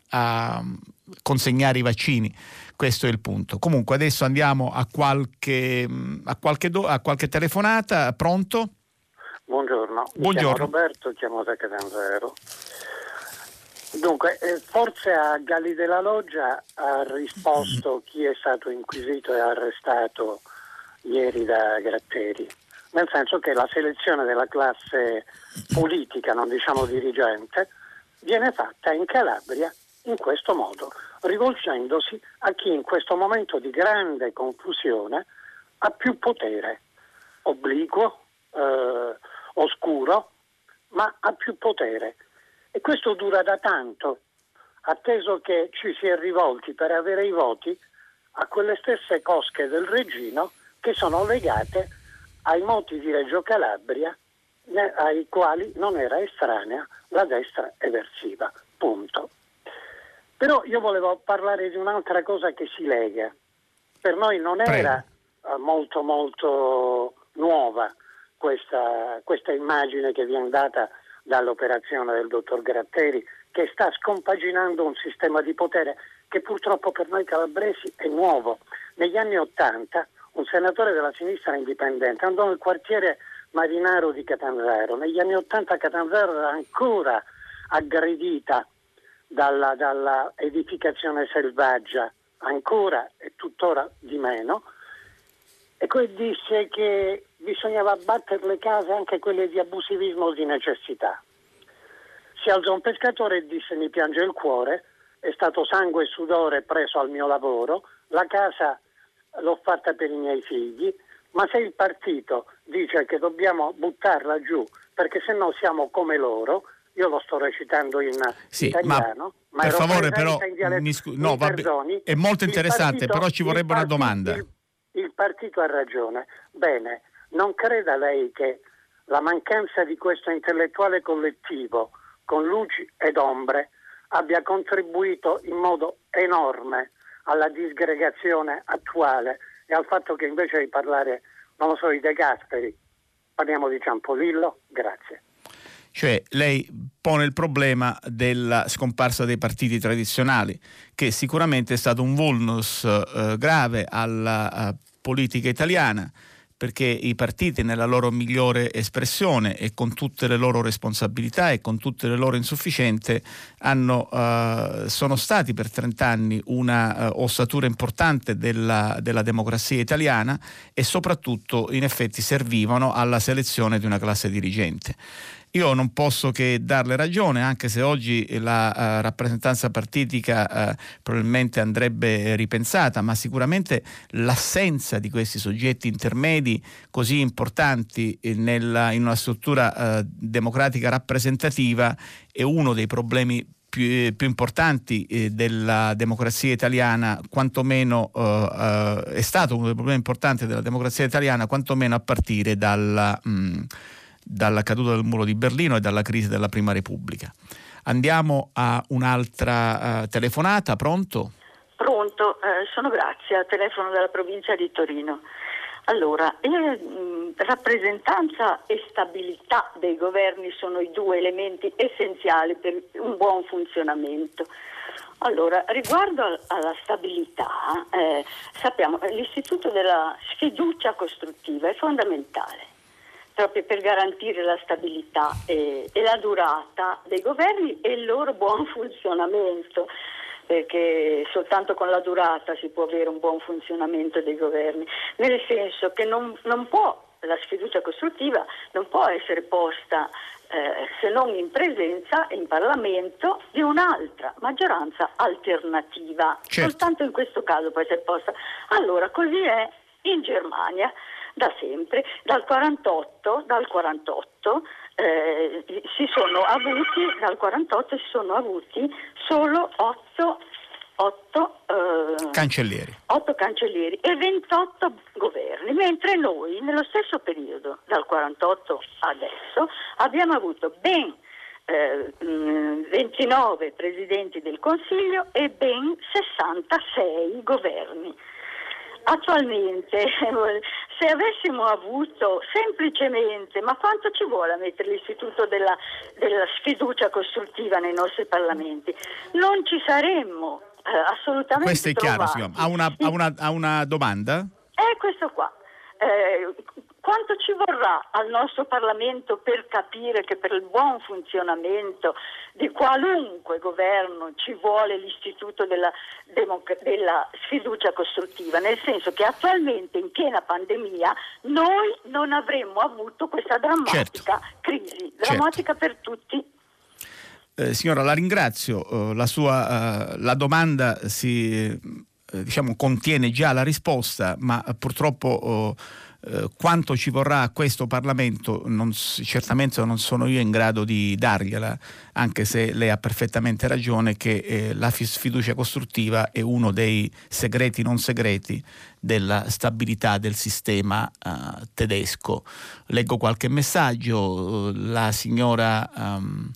a consegnare i vaccini questo è il punto. Comunque adesso andiamo a qualche, a qualche, do, a qualche telefonata. Pronto? Buongiorno. Buongiorno. chiamo Roberto, chiamo da Catanzaro. Dunque, eh, forse a Galli della Loggia ha risposto chi è stato inquisito e arrestato ieri da Gratteri, nel senso che la selezione della classe politica, non diciamo dirigente, viene fatta in Calabria in questo modo, rivolgendosi a chi in questo momento di grande confusione ha più potere, obliquo, eh, oscuro, ma ha più potere. E questo dura da tanto, atteso che ci si è rivolti per avere i voti a quelle stesse cosche del regino che sono legate ai moti di Reggio Calabria ai quali non era estranea la destra eversiva. Punto. Però io volevo parlare di un'altra cosa che si lega. Per noi non era Prego. Eh, molto molto nuova questa, questa immagine che viene data dall'operazione del dottor Gratteri che sta scompaginando un sistema di potere che purtroppo per noi calabresi è nuovo. Negli anni Ottanta un senatore della sinistra indipendente andò nel quartiere Marinaro di Catanzaro. Negli anni Ottanta Catanzaro era ancora aggredita dalla, dalla edificazione selvaggia, ancora e tuttora di meno, e poi disse che bisognava abbattere le case, anche quelle di abusivismo o di necessità. Si alzò un pescatore e disse mi piange il cuore, è stato sangue e sudore preso al mio lavoro, la casa l'ho fatta per i miei figli, ma se il partito dice che dobbiamo buttarla giù perché se no siamo come loro, io lo sto recitando in sì, italiano. Ma, ma per favore, però, mi scu- no, perdoni, è molto interessante, partito, però ci vorrebbe partito, una domanda. Il, il, partito ha ragione. Bene, non creda lei che la mancanza di questo intellettuale collettivo con luci ed ombre abbia contribuito in modo enorme alla disgregazione attuale e al fatto che invece di parlare, non lo so, di De Gasperi, parliamo di Ciampolillo? Grazie. Cioè lei pone il problema della scomparsa dei partiti tradizionali, che sicuramente è stato un vulnus eh, grave alla politica italiana perché i partiti nella loro migliore espressione e con tutte le loro responsabilità e con tutte le loro insufficienze uh, sono stati per 30 anni una uh, ossatura importante della, della democrazia italiana e soprattutto in effetti servivano alla selezione di una classe dirigente. Io non posso che darle ragione, anche se oggi la uh, rappresentanza partitica uh, probabilmente andrebbe ripensata, ma sicuramente l'assenza di questi soggetti intermedi così importanti nella, in una struttura uh, democratica rappresentativa è uno dei problemi più, più, importanti eh, della democrazia italiana, quantomeno uh, uh, è stato uno dei problemi importanti della democrazia italiana, quantomeno a partire dalla... Mh, mm, dalla caduta del muro di Berlino e dalla crisi della Prima Repubblica. Andiamo a un'altra uh, telefonata, pronto? Pronto, eh, sono Grazia, telefono dalla provincia di Torino. Allora, eh, rappresentanza e stabilità dei governi sono i due elementi essenziali per un buon funzionamento. Allora, riguardo alla stabilità, eh, sappiamo che l'istituto della sfiducia costruttiva è fondamentale proprio per garantire la stabilità e, e la durata dei governi e il loro buon <laughs> funzionamento perché soltanto con la durata si può avere un buon funzionamento dei governi, nel senso che non, non può, la sfiducia costruttiva non può essere posta eh, se non in presenza in Parlamento di un'altra maggioranza alternativa. Certo. Soltanto in questo caso può essere posta. Allora, così è in Germania da sempre, dal 48, dal 48 eh, si sono avuti, dal 48 si sono avuti solo 8 8 eh, cancellieri. 8 cancellieri e 28 governi, mentre noi nello stesso periodo, dal 48 adesso, abbiamo avuto ben eh, 29 presidenti del Consiglio e ben 66 governi. Attualmente, <laughs> se avessimo avuto semplicemente, ma quanto ci vuole a mettere l'istituto della, della sfiducia costruttiva nei nostri parlamenti? Non ci saremmo eh, assolutamente. Questo è chiaro, signora. Ha una, ha, una, ha una domanda? È questo qua. Eh, quanto ci vorrà al nostro Parlamento per capire che per il buon funzionamento di qualunque governo ci vuole l'istituto della, democ- della sfiducia costruttiva, nel senso che attualmente in piena pandemia noi non avremmo avuto questa drammatica certo. crisi, drammatica certo. per tutti. Eh, signora, la ringrazio. Uh, la, sua, uh, la domanda si, eh, diciamo, contiene già la risposta, ma purtroppo uh, eh, quanto ci vorrà a questo Parlamento non, certamente non sono io in grado di dargliela, anche se lei ha perfettamente ragione che eh, la sfiducia costruttiva è uno dei segreti non segreti della stabilità del sistema uh, tedesco. Leggo qualche messaggio, la signora... Um,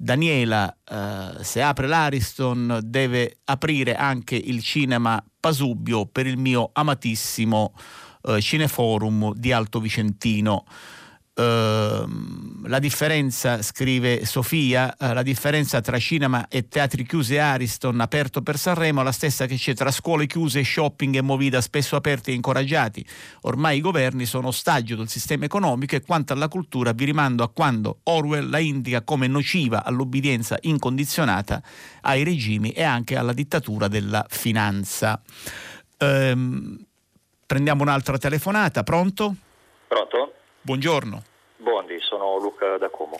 Daniela, uh, se apre l'Ariston, deve aprire anche il cinema Pasubio per il mio amatissimo eh, Cineforum di Alto Vicentino. Uh, la differenza, scrive Sofia, uh, la differenza tra cinema e teatri chiusi e Ariston aperto per Sanremo è la stessa che c'è tra scuole chiuse, shopping e movida spesso aperti e incoraggiati. Ormai i governi sono ostaggio del sistema economico e quanto alla cultura vi rimando a quando Orwell la indica come nociva all'obbedienza incondizionata ai regimi e anche alla dittatura della finanza. Um, Prendiamo un'altra telefonata, pronto? Pronto? Buongiorno. Buondì, sono Luca da Como.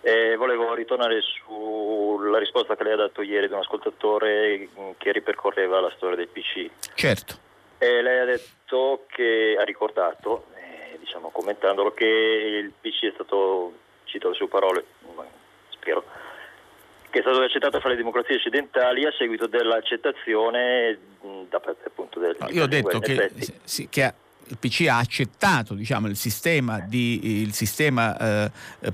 Eh, volevo ritornare sulla risposta che lei ha dato ieri ad un ascoltatore che ripercorreva la storia del PC. Certo. Eh, lei ha detto che ha ricordato, eh, diciamo commentandolo, che il PC è stato, cito le sue parole, spero, che è stato accettato fra le democrazie occidentali a seguito dell'accettazione da parte appunto del no, Io ho detto che, sì, che, il PC ha accettato diciamo, il sistema, di, il sistema eh,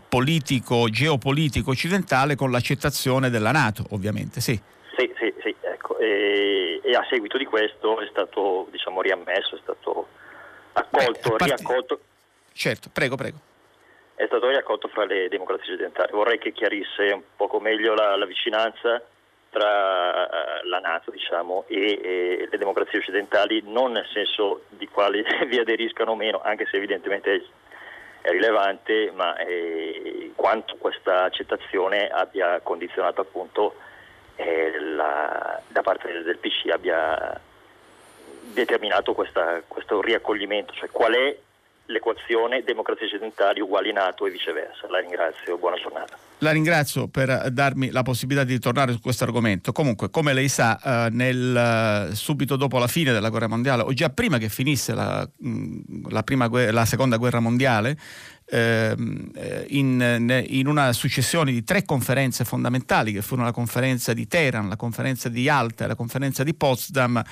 politico, geopolitico occidentale con l'accettazione della Nato, ovviamente, sì. Sì, sì, sì ecco. e, e, a seguito di questo è stato diciamo, riammesso, è stato accolto, Beh, parte... riaccolto. Certo, prego, prego. È stato riaccolto fra le democrazie occidentali. Vorrei che chiarisse un poco meglio la, la vicinanza tra eh, la Nato diciamo, e, e, le democrazie occidentali, non nel senso di quali <laughs> vi aderiscano o meno, anche se evidentemente è rilevante, ma eh, quanto questa accettazione abbia condizionato appunto eh, la, da parte del, PC abbia determinato questa, questo riaccoglimento, cioè qual è l'equazione democrazie occidentali uguali NATO e viceversa. La ringrazio, buona giornata. La ringrazio per darmi la possibilità di tornare su questo argomento. Comunque, come lei sa, eh, nel, eh, subito dopo la fine della guerra mondiale, o già prima che finisse la, mm, la, prima, la seconda guerra mondiale, ehm, eh, in, in, una successione di tre conferenze fondamentali, che furono la conferenza di Teheran, la conferenza di Yalta e la conferenza di Potsdam,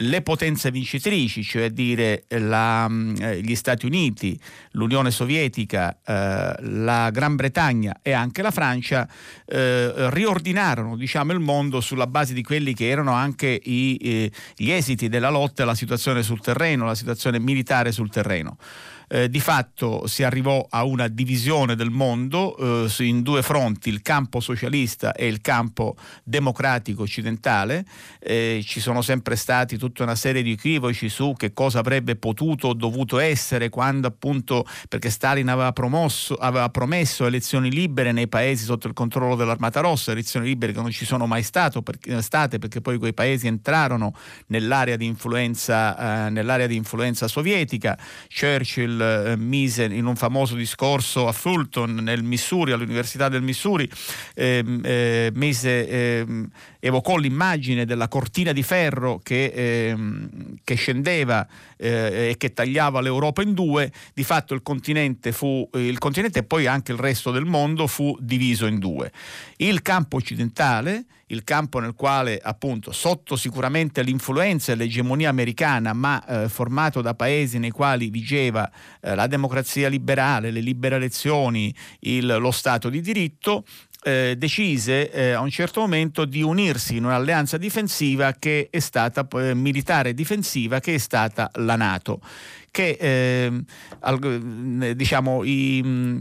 le potenze vincitrici, cioè dire la, mm, eh, gli Stati Uniti, l'Unione Sovietica, eh, la Gran Bretagna e anche la Francia, eh, riordinarono diciamo, il mondo sulla base di quelli che erano anche i, eh, gli esiti della lotta la situazione sul terreno, la situazione militare sul terreno eh, di fatto si arrivò a una divisione del mondo eh, in due fronti, il campo socialista e il campo democratico occidentale. Eh, ci sono sempre stati tutta una serie di equivoci su che cosa avrebbe potuto o dovuto essere quando appunto perché Stalin aveva, promosso, aveva promesso elezioni libere nei paesi sotto il controllo dell'Armata Rossa, elezioni libere che non ci sono mai perché, state perché poi quei paesi entrarono nell'area di influenza, eh, nell'area di influenza sovietica. Churchill eh, mise in un famoso discorso a Fulton nel Missouri, all'Università del Missouri, ehm, eh, mise, ehm, evocò l'immagine della cortina di ferro che, ehm, che scendeva eh, e che tagliava l'Europa in due, di fatto il continente, fu, il continente e poi anche il resto del mondo fu diviso in due. Il campo occidentale, il campo nel quale appunto sotto sicuramente l'influenza e l'egemonia americana, ma eh, formato da paesi nei quali vigeva eh, la democrazia liberale, le libere elezioni, il, lo Stato di diritto, eh, decise eh, a un certo momento di unirsi in un'alleanza difensiva che è stata eh, militare difensiva che è stata la Nato che ehm, al, diciamo i mh,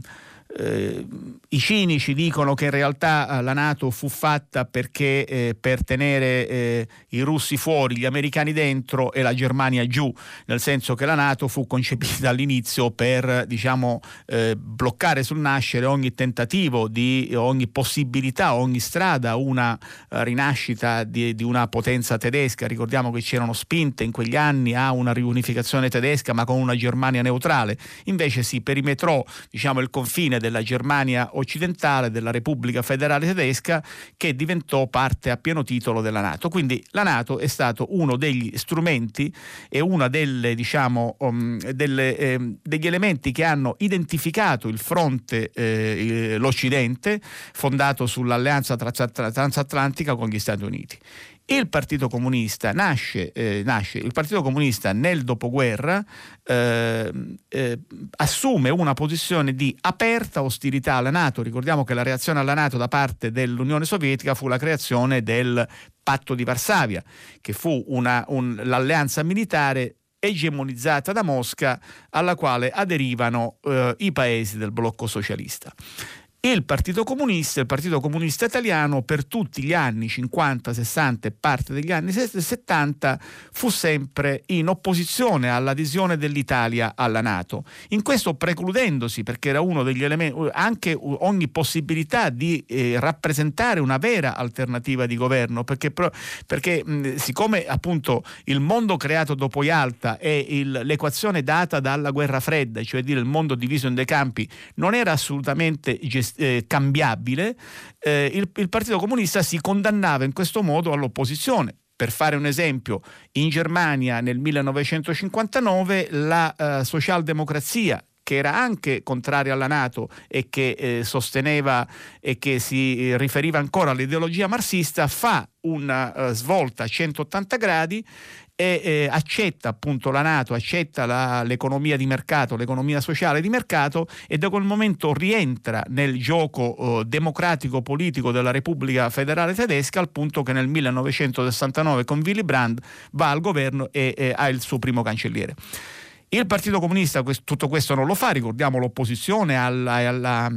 eh, I cinici dicono che in realtà eh, la Nato fu fatta perché, eh, per tenere eh, i russi fuori, gli americani dentro e la Germania giù, nel senso che la Nato fu concepita <laughs> all'inizio per diciamo, eh, bloccare sul nascere ogni tentativo, di, ogni possibilità, ogni strada, una uh, rinascita di, di, una potenza tedesca. Ricordiamo che c'erano spinte in quegli anni a una riunificazione tedesca ma con una Germania neutrale. Invece si perimetrò diciamo, il confine della Germania occidentale, della Repubblica Federale Tedesca, che diventò parte a pieno titolo della Nato. Quindi la Nato è stato uno degli strumenti e uno diciamo, um, eh, degli elementi che hanno identificato il fronte, eh, l'Occidente, fondato sull'alleanza transatlantica con gli Stati Uniti. Il Partito Comunista nasce, eh, nasce il Partito Comunista nel dopoguerra eh, eh, assume una posizione di aperta ostilità alla Nato. Ricordiamo che la reazione alla Nato da parte dell'Unione Sovietica fu la creazione del patto di Varsavia, che fu una, un, l'alleanza militare egemonizzata da Mosca alla quale aderivano eh, i paesi del blocco socialista il Partito Comunista, il Partito Comunista Italiano per tutti gli anni 50, 60 e parte degli anni 70 fu sempre in opposizione all'adesione dell'Italia alla Nato. In questo precludendosi, perché era uno degli elementi, anche ogni possibilità di eh, rappresentare una vera alternativa di governo, perché, perché mh, siccome appunto il mondo creato dopo Yalta è il, l'equazione data dalla guerra fredda, cioè dire il mondo diviso in due campi, non era assolutamente gestito eh, cambiabile, eh, il, il Partito Comunista si condannava in questo modo all'opposizione. Per fare un esempio, in Germania nel 1959 la uh, socialdemocrazia che era anche contraria alla Nato e che eh, sosteneva e che si riferiva ancora all'ideologia marxista, fa una uh, svolta a 180 gradi e eh, accetta appunto la Nato, accetta la, l'economia di mercato, l'economia sociale di mercato e da quel momento rientra nel gioco eh, democratico politico della Repubblica Federale Tedesca al punto che nel 1969 con Willy Brandt va al governo e eh, ha il suo primo cancelliere. Il Partito Comunista tutto questo non lo fa, ricordiamo l'opposizione alla, alla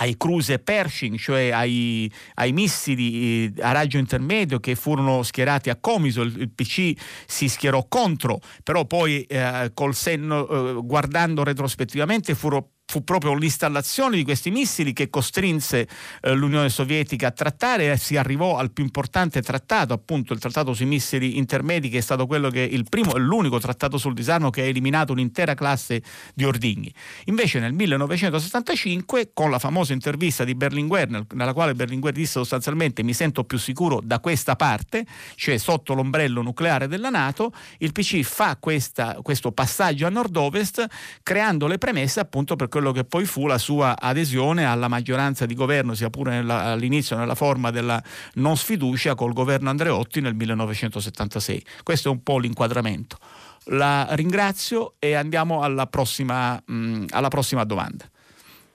ai cruise Pershing, cioè ai, ai, missili eh, a raggio intermedio che furono schierati a Comiso, il, PC si schierò contro, però poi eh, col senno, eh, guardando retrospettivamente furono fu proprio l'installazione di questi missili che costrinse eh, l'Unione Sovietica a trattare e si arrivò al più importante trattato, appunto il trattato sui missili intermedi che è stato quello che il primo e l'unico trattato sul disarmo che ha eliminato un'intera classe di ordigni. Invece nel 1975 con la famosa intervista di Berlinguer nella quale Berlinguer disse sostanzialmente mi sento più sicuro da questa parte, cioè sotto l'ombrello nucleare della Nato, il PC fa questa, questo passaggio a nord-ovest creando le premesse appunto per quello che poi fu la sua adesione alla maggioranza di governo, sia pure nella, all'inizio nella forma della non sfiducia col governo Andreotti nel 1976. Questo è un po' l'inquadramento. La ringrazio e andiamo alla prossima, mh, alla prossima domanda.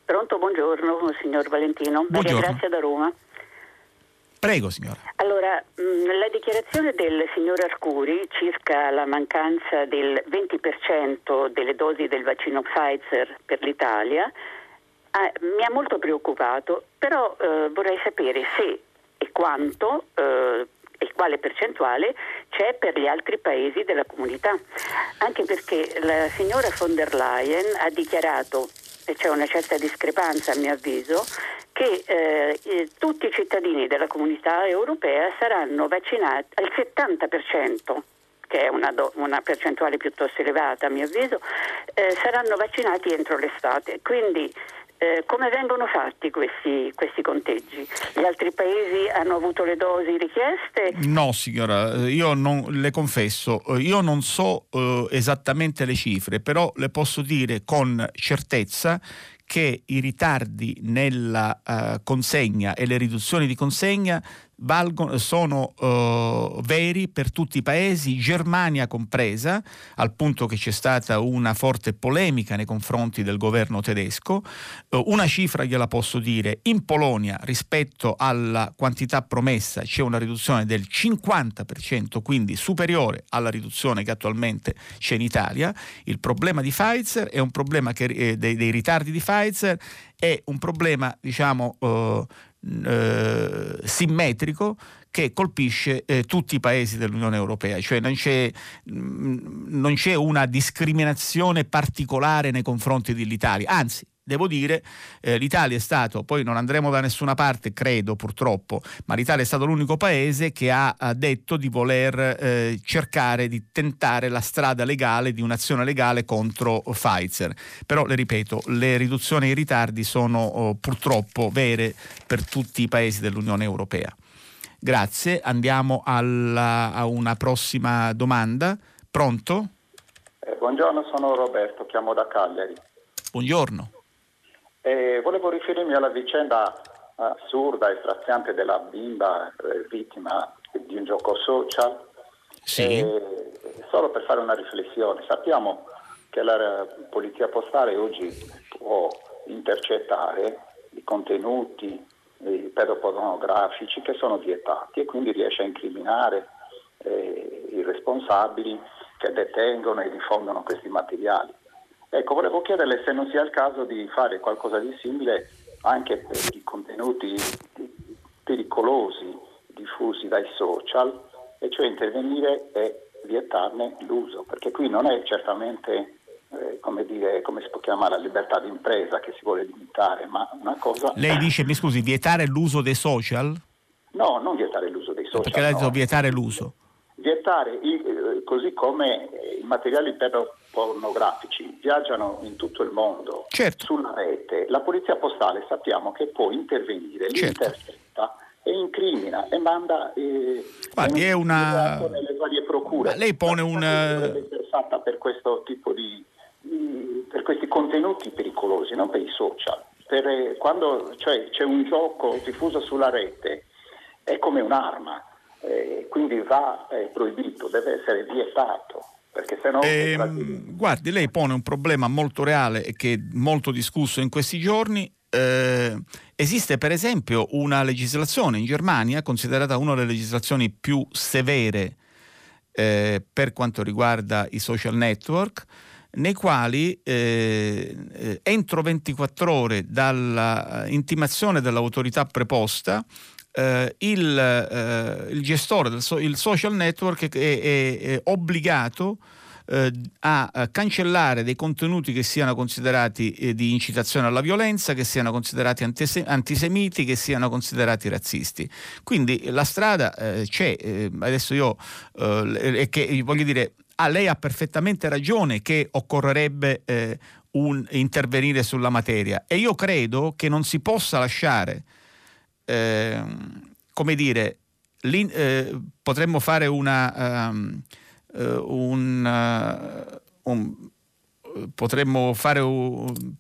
Pronto, buongiorno signor Valentino. Buongiorno. Maria Grazia da Roma. Prego signora. Allora, mh, la dichiarazione del signor Arcuri circa la mancanza del 20% delle dosi del vaccino Pfizer per l'Italia eh, mi ha molto preoccupato, però eh, vorrei sapere se e quanto eh, e quale percentuale c'è per gli altri paesi della comunità. Anche perché la signora von der Leyen ha dichiarato e c'è una certa discrepanza a mio avviso, che eh, tutti i cittadini della comunità europea saranno vaccinati al 70% che è una, do, una, percentuale piuttosto elevata a mio avviso, eh, saranno vaccinati entro l'estate. Quindi eh, come vengono fatti questi, questi, conteggi? Gli altri paesi hanno avuto le dosi richieste? No signora, eh, io non, le confesso, eh, io non so eh, esattamente le cifre, però le posso dire con certezza che i ritardi nella uh, consegna e le riduzioni di consegna valgono, sono uh, veri per tutti i paesi, Germania compresa, al punto che c'è stata una forte polemica nei confronti del governo tedesco. Uh, una cifra gliela posso dire, in Polonia rispetto alla quantità promessa c'è una riduzione del 50%, quindi superiore alla riduzione che attualmente c'è in Italia. Il problema di Pfizer è un problema che, eh, dei, dei, ritardi di Pfizer è un problema, diciamo, uh, eh, simmetrico che colpisce eh, tutti i paesi dell'Unione Europea, cioè non c'è, mh, non c'è una discriminazione particolare nei confronti dell'Italia, anzi devo dire, eh, l'Italia è stato, poi non andremo da nessuna parte, credo purtroppo, ma l'Italia è stato l'unico paese che ha, ha detto di voler eh, cercare di tentare la strada legale di un'azione legale contro Pfizer. Però, le ripeto, le riduzioni e i ritardi sono oh, purtroppo vere per tutti i paesi dell'Unione Europea. Grazie, andiamo alla, a una prossima domanda. Pronto? Eh, buongiorno, sono Roberto, chiamo da Cagliari. Buongiorno. Eh, volevo riferirmi alla vicenda assurda e straziante della bimba eh, vittima di un gioco social. Sì. Eh, solo per fare una riflessione, sappiamo che la polizia postale oggi può intercettare i contenuti i pedopornografici che sono vietati e quindi riesce a incriminare eh, i responsabili che detengono e diffondono questi materiali. Ecco, volevo chiederle se non sia il caso di fare qualcosa di simile anche per i contenuti pericolosi diffusi dai social, e cioè intervenire e vietarne l'uso, perché qui non è certamente eh, come, dire, come si può chiamare la libertà di impresa che si vuole limitare, ma una cosa... Lei dice, mi scusi, vietare l'uso dei social? No, non vietare l'uso dei social. Perché lei ha no. vietare l'uso? Vietare, eh, così come i materiali pedopornografici viaggiano in tutto il mondo certo. sulla rete, la polizia postale sappiamo che può intervenire, certo. li intercetta e incrimina e manda eh, Guardi, è una... nelle varie procure. Ma lei pone un... Dovrebbe essere fatta per questo tipo di per questi contenuti pericolosi, non per i social. Per, eh, quando cioè, c'è un gioco diffuso sulla rete è come un'arma eh, quindi va eh, proibito, deve essere vietato. Perché se no eh, guardi, lei pone un problema molto reale e che è molto discusso in questi giorni. Eh, esiste per esempio una legislazione in Germania considerata una delle legislazioni più severe eh, per quanto riguarda i social network, nei quali eh, eh entro 24 ore dall'intimazione dell'autorità preposta eh, il, eh, il, gestore del so, il social network è, è, è obbligato eh, a, cancellare dei contenuti che siano considerati eh, di incitazione alla violenza, che siano considerati antise- antisemiti, che siano considerati razzisti. Quindi la strada eh, c'è, eh, adesso io e che voglio dire, ah, lei ha perfettamente ragione che occorrerebbe un, intervenire sulla materia e io credo che non si possa lasciare eh, come dire, eh, potremmo fare una, um, uh, un, uh, un potremmo fare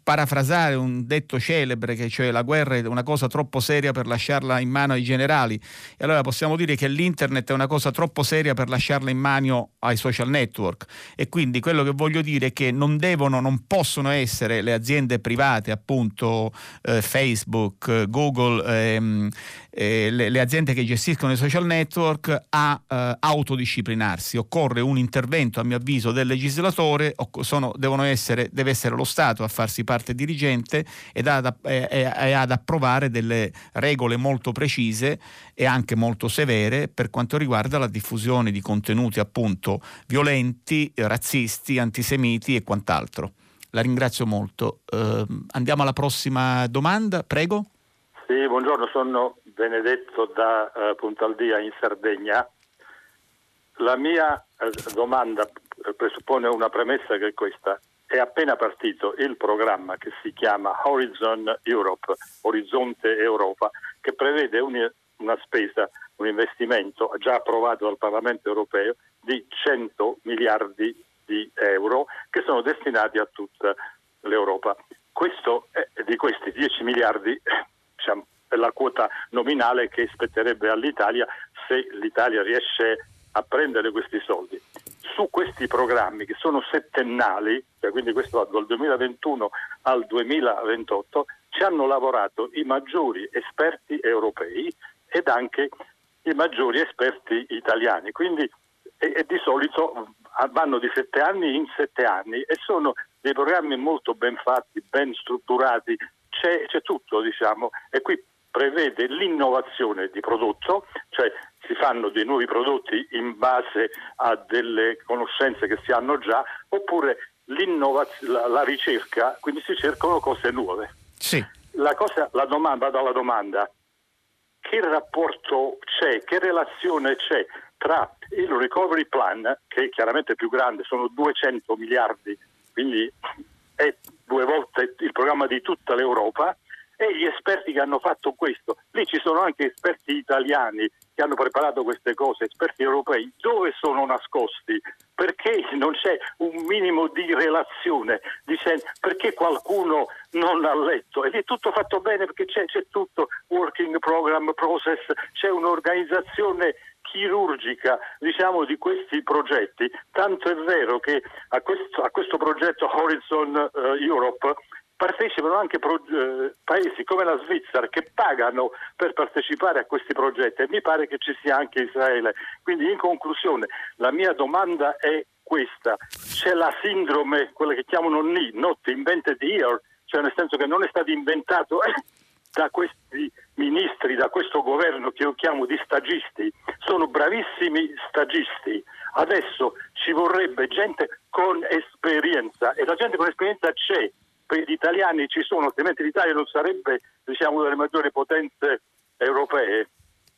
parafrasare un detto celebre che cioè la guerra è una cosa troppo seria per lasciarla in mano ai generali. E allora possiamo dire che l'internet è una cosa troppo seria per lasciarla in mano ai social network. E quindi quello che voglio dire è che non devono, non possono essere le aziende private appunto eh, Facebook, Google ehm, eh, le, le, aziende che gestiscono i social network a eh, autodisciplinarsi. Occorre un intervento, a mio avviso, del legislatore, sono, essere, deve essere lo Stato a farsi parte dirigente ed ad, e, e ad approvare delle regole molto precise e anche molto severe per quanto riguarda la diffusione di contenuti appunto violenti, razzisti, antisemiti e quant'altro. La ringrazio molto. Uh, andiamo alla prossima domanda, prego. Sì, buongiorno, sono Benedetto da uh, Puntaldia in Sardegna. La mia uh, domanda eh, presuppone una premessa che è questa. È appena partito il programma che si chiama Horizon Europe, Orizzonte Europa, che prevede un, una spesa, un investimento già approvato dal Parlamento europeo di 100 miliardi di euro che sono destinati a tutta l'Europa. Questo, eh, di questi 10 miliardi diciamo, per la quota nominale che spetterebbe all'Italia se l'Italia riesce a prendere questi soldi. Su questi programmi che sono settennali, cioè quindi questo va dal 2021 al 2028, ci hanno lavorato i maggiori esperti europei ed anche i maggiori esperti italiani. Quindi e, e di solito vanno di sette anni in sette anni e sono dei programmi molto ben fatti, ben strutturati, c'è, c'è tutto diciamo e qui prevede l'innovazione di prodotto, cioè si fanno dei nuovi prodotti in base a delle conoscenze che si hanno già, oppure la, la ricerca, quindi si cercano cose nuove. Sì. La, cosa, la domanda, vado alla domanda, che rapporto c'è, che relazione c'è tra il recovery plan, che è chiaramente più grande, sono 200 miliardi, quindi è due volte il programma di tutta l'Europa, e gli esperti che hanno fatto questo. Lì ci sono anche esperti italiani che hanno preparato queste cose, esperti europei. Dove sono nascosti? Perché non c'è un minimo di relazione? perché qualcuno non ha letto? Ed è tutto fatto bene perché c'è, c'è tutto, working program, process, c'è un'organizzazione chirurgica diciamo, di questi progetti, tanto è vero che a questo, a questo progetto Horizon uh, Europe partecipano anche pro, eh, paesi come la Svizzera che pagano per partecipare a questi progetti e mi pare che ci sia anche Israele. Quindi in conclusione la mia domanda è questa, c'è la sindrome, quella che chiamano NI, Not Invented Here, cioè nel senso che non è stato inventato eh, da questi ministri, da questo governo che io chiamo di stagisti, sono bravissimi stagisti. Adesso ci vorrebbe gente con esperienza e la gente con esperienza c'è per gli italiani ci sono, altrimenti l'Italia non sarebbe diciamo, una delle maggiori potenze europee.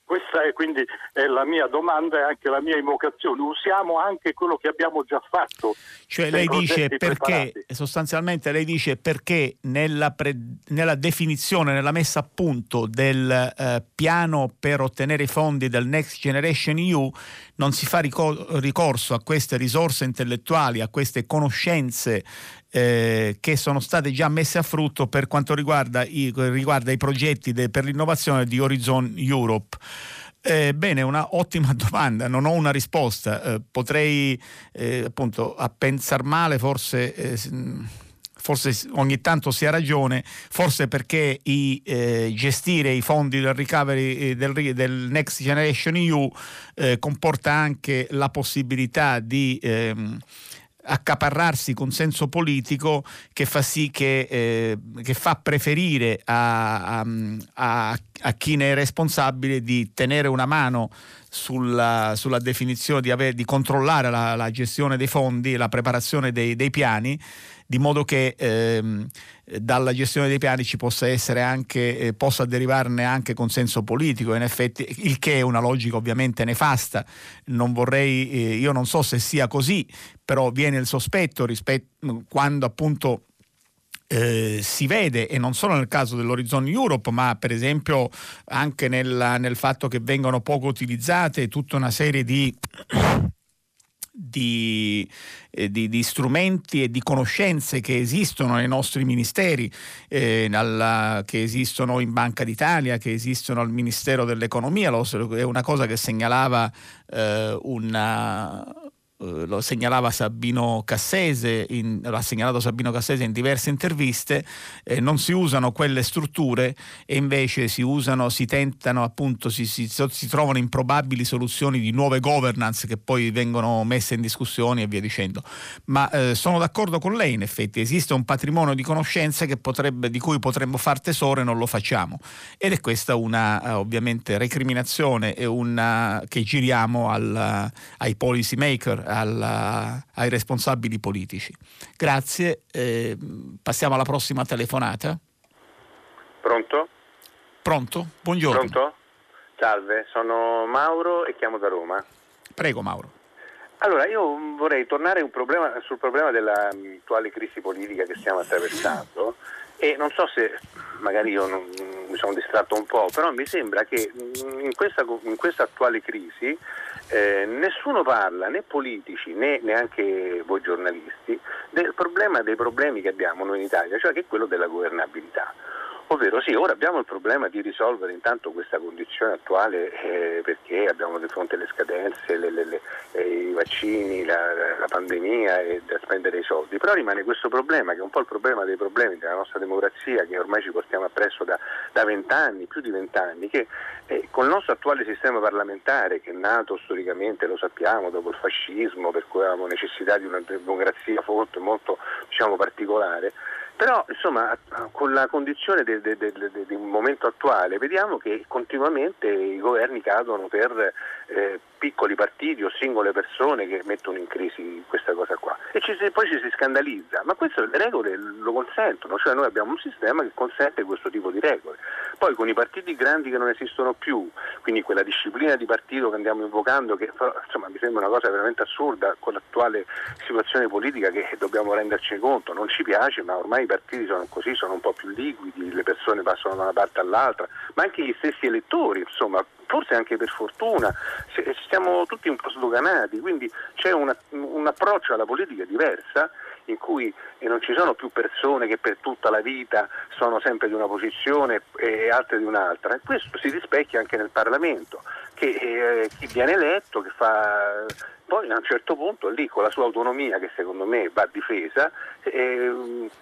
Questa è quindi è la mia domanda e anche la mia invocazione. Usiamo anche quello che abbiamo già fatto. Cioè lei dice perché, preparati. sostanzialmente lei dice perché nella, pre, nella, definizione, nella messa a punto del eh, piano per ottenere i fondi del Next Generation EU non si fa ricorso a queste risorse intellettuali, a queste conoscenze eh, che sono state già messe a frutto per quanto riguarda i, riguarda i progetti de, per l'innovazione di Horizon Europe. Eh, bene, una ottima <laughs> domanda, non ho una risposta, eh, potrei eh, appunto a pensare male forse eh, forse ogni tanto si ha ragione, forse perché i, eh, gestire i fondi del recovery eh, del, del Next Generation EU eh, comporta anche la possibilità di ehm, accaparrarsi consenso politico che fa sì che, eh, che fa preferire a, a, a, chi ne è responsabile di tenere una mano sulla, sulla definizione, di, aver, di controllare la, la, gestione dei fondi la preparazione dei, dei piani di modo che ehm, dalla gestione dei piani ci possa essere anche, eh, possa derivarne anche consenso politico, in effetti, il che è una logica ovviamente nefasta. Non vorrei, eh, io non so se sia così, però viene il sospetto rispetto quando appunto eh, si vede, e non solo nel caso dell'Horizon Europe, ma per esempio anche nel, nel fatto che vengono poco utilizzate tutta una serie di di, eh, di, di, strumenti e di conoscenze che esistono nei nostri ministeri, eh, alla, che esistono in Banca d'Italia, che esistono al Ministero dell'Economia, è una cosa che segnalava eh, una, eh, lo segnalava Sabino Cassese, in, l'ha segnalato Sabino Cassese in diverse interviste, eh, non si usano quelle strutture e invece si usano, si tentano appunto, si, si, si, trovano improbabili soluzioni di nuove governance che poi vengono messe in discussione e via dicendo. Ma eh, sono d'accordo con lei, in effetti, esiste un patrimonio di conoscenze potrebbe, di cui potremmo far tesoro e non lo facciamo. Ed è questa una eh, ovviamente recriminazione e una, che giriamo al, ai policy maker alla, ai responsabili politici. Grazie, eh, passiamo alla prossima telefonata. Pronto? Pronto? Buongiorno. Pronto? Salve, sono Mauro e chiamo da Roma. Prego Mauro. Allora, io vorrei tornare problema, sul problema dell'attuale crisi politica che stiamo attraversando e non so se magari io non, mi sono distratto un po', però mi sembra che in questa, in questa attuale crisi eh, nessuno parla, né politici né neanche voi giornalisti, del problema dei problemi che abbiamo noi in Italia, cioè che è quello della governabilità. Ovvero sì, ora abbiamo il problema di risolvere intanto questa condizione attuale eh, perché abbiamo di fronte le scadenze, le, le, le, eh, i vaccini, la, la, pandemia e da spendere i soldi, però rimane questo problema che è un po' il problema dei problemi della nostra democrazia che ormai ci portiamo appresso da vent'anni, più di vent'anni, che eh, con il nostro attuale sistema parlamentare che è nato storicamente, lo sappiamo, dopo il fascismo, per cui avevamo necessità di una democrazia forte, molto diciamo, particolare, però insomma con la condizione del de, de, de, momento attuale vediamo che continuamente i governi cadono per eh, piccoli partiti o singole persone che mettono in crisi questa cosa qua. E ci, poi ci si scandalizza, ma questo le regole lo consentono, cioè noi abbiamo un sistema che consente questo tipo di regole. Poi con i partiti grandi che non esistono più, quindi quella disciplina di partito che andiamo invocando, che insomma mi sembra una cosa veramente assurda con l'attuale situazione politica che dobbiamo renderci conto, non ci piace, ma ormai partiti sono così, sono un po' più liquidi, le persone passano da una parte all'altra, ma anche gli stessi elettori, insomma, forse anche per fortuna, siamo tutti un po' sdoganati, quindi c'è una, un approccio alla politica diversa in cui non ci sono più persone che per tutta la vita sono sempre di una posizione e altre di un'altra. E questo si rispecchia anche nel Parlamento, che eh, chi viene eletto, che fa poi a un certo punto lì con la sua autonomia che secondo me va difesa, eh,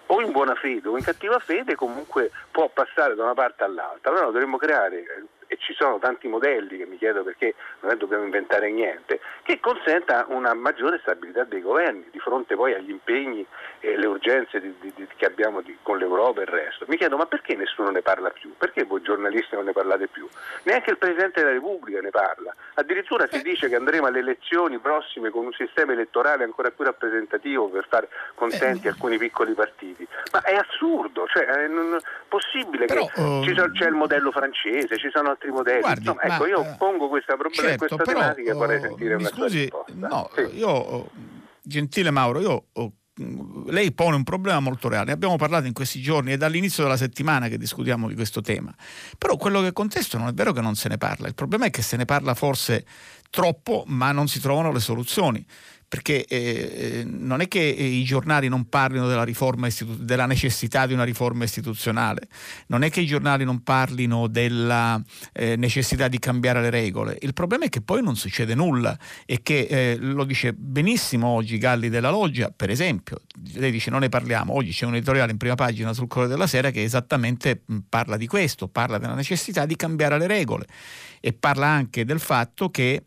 o in buona fede o in cattiva fede comunque può passare da una parte all'altra. Allora dovremmo creare e ci sono tanti modelli che mi chiedo perché non dobbiamo inventare niente, che consenta una maggiore stabilità dei governi di fronte poi agli impegni e le urgenze di, di, di, che abbiamo con l'Europa e il resto. Mi chiedo ma perché nessuno ne parla più? Perché voi giornalisti non ne parlate più? Neanche il Presidente della Repubblica ne parla. Addirittura si dice che andremo alle elezioni prossime con un sistema elettorale ancora più rappresentativo per far contenti alcuni piccoli partiti. Ma è assurdo, cioè è possibile Però, che uh... c'è il modello francese, ci sono altri modelli. Guardi, Insomma, ecco, io eh, pongo questa, problema, certo, questa però, tematica e vorrei sentire una scusi. No, sì. io, gentile Mauro, io lei pone un problema molto reale. Ne abbiamo parlato in questi giorni, è dall'inizio della settimana che discutiamo di questo tema. Però quello che contesto non è vero che non se ne parla, il problema è che se ne parla forse troppo, ma non si trovano le soluzioni. Perché eh, non è che i giornali non parlino della, istitu- della, necessità di una riforma istituzionale, non è che i giornali non parlino della eh, necessità di cambiare le regole, il problema è che poi non succede nulla e che eh, lo dice benissimo oggi Galli della Loggia, per esempio, lei dice non ne parliamo, oggi c'è un editoriale in prima pagina sul Corriere della Sera che esattamente parla di questo, parla della necessità di cambiare le regole e parla anche del fatto che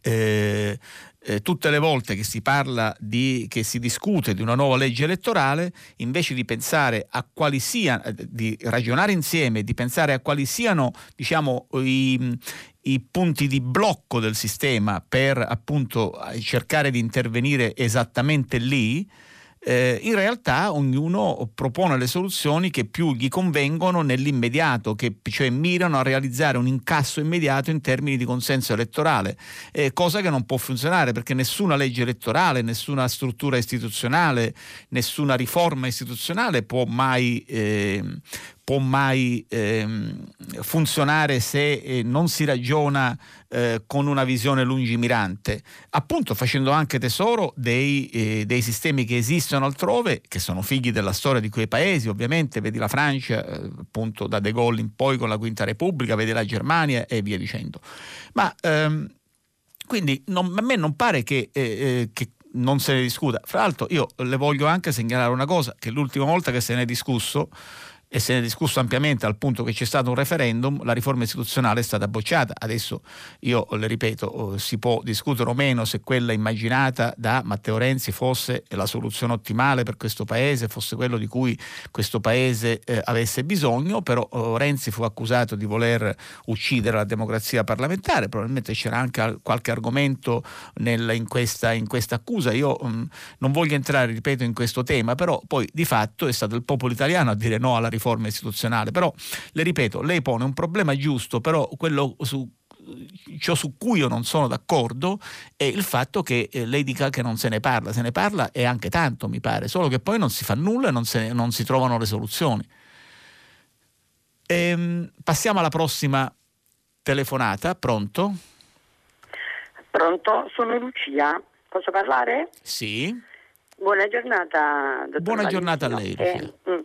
eh, eh, tutte le volte che si parla di, che si discute di una nuova legge elettorale, invece di pensare a quali siano, eh, di ragionare insieme, di pensare a quali siano diciamo, i, i punti di blocco del sistema per appunto cercare di intervenire esattamente lì, eh, in realtà ognuno propone le soluzioni che più gli convengono nell'immediato, che cioè mirano a realizzare un incasso immediato in termini di consenso elettorale, eh, cosa che non può funzionare perché nessuna legge elettorale, nessuna struttura istituzionale, nessuna riforma istituzionale può mai eh, può mai ehm, funzionare se eh, non si ragiona eh, con una visione lungimirante, appunto facendo anche tesoro dei, eh, dei, sistemi che esistono altrove, che sono figli della storia di quei paesi, ovviamente, vedi la Francia, eh, appunto da De Gaulle in poi con la Quinta Repubblica, vedi la Germania e via dicendo. Ma ehm, quindi non, a me non pare che, eh, eh, che non se ne discuta. Fra l'altro io le voglio anche segnalare una cosa, che l'ultima volta che se ne è discusso e se ne è discusso ampiamente al punto che c'è stato un referendum, la riforma istituzionale è stata bocciata. Adesso io le ripeto, oh, si può discutere o meno se quella immaginata da Matteo Renzi fosse la soluzione ottimale per questo paese, fosse quello di cui questo paese eh, avesse bisogno, però oh, Renzi fu accusato di voler uccidere la democrazia parlamentare, probabilmente c'era anche qualche argomento nel, in, questa, in, questa, accusa. Io mh, mm, non voglio entrare, ripeto, in questo tema, però poi di fatto è stato il popolo italiano a dire no alla riforma riforma istituzionale, però le ripeto, lei pone un problema giusto, però quello su ciò su cui io non sono d'accordo è il fatto che eh, lei dica che non se ne parla, se ne parla e anche tanto mi pare, solo che poi non si fa nulla e non, se, non si trovano le soluzioni. Ehm, passiamo alla prossima telefonata, pronto? Pronto, sono Lucia, posso parlare? Sì. Buona giornata, dottor Buona giornata a lei. Eh, mm.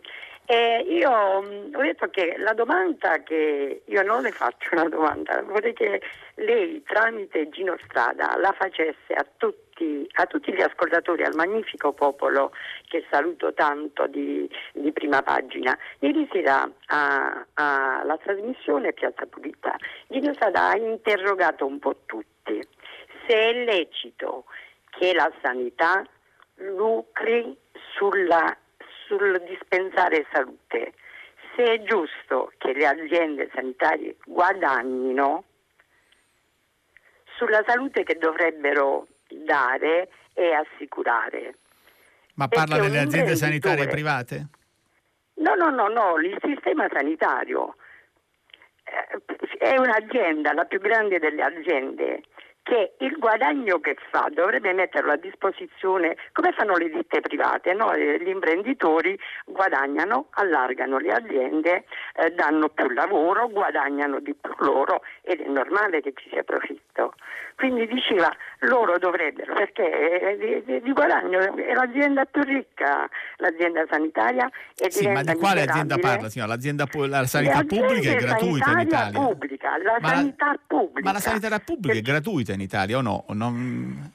Eh, io mm, ho detto che la domanda che io non le faccio una domanda, vorrei che lei tramite Gino Strada la facesse a tutti, a tutti gli ascoltatori, al magnifico popolo che saluto tanto di, di prima pagina. Ieri sera alla trasmissione Piazza Pulita, Gino Strada ha interrogato un po' tutti se è lecito che la sanità lucri sulla sul dispensare salute. Se è giusto che le aziende sanitarie guadagnino sulla salute che dovrebbero dare e assicurare. Ma parla delle aziende sanitarie private? No, no, no, no, il sistema sanitario eh, è un'azienda, la più grande delle aziende, che il guadagno che fa dovrebbe metterlo a disposizione come fanno le ditte private, no? gli imprenditori guadagnano, allargano le aziende, eh, danno più lavoro, guadagnano di più loro ed è normale che ci sia profitto. Quindi diceva loro dovrebbero, perché di, di, di guadagno è l'azienda più ricca, l'azienda sanitaria. E sì, ma di quale azienda parla? Signora? L'azienda, la sanità pubblica è gratuita in Italia. Pubblica, la ma sanità la, pubblica. Ma la sanità pubblica è gratuita in Italia o no? Non...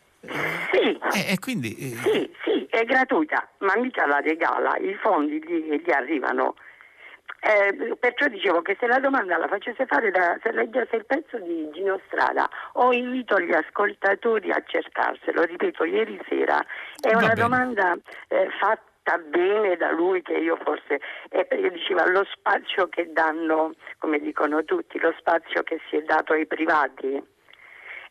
Sì. E, e quindi... Eh, sì, sì, è gratuita, ma mica la regala, i fondi gli, gli arrivano eh, perciò dicevo che se la domanda la facesse fare da, se leggesse il pezzo di Gino Strada o invito gli ascoltatori a cercarselo, ripeto, ieri sera è Va una bene. domanda eh, fatta bene da lui che io forse eh, perché diceva lo spazio che danno, come dicono tutti, lo spazio che si è dato ai privati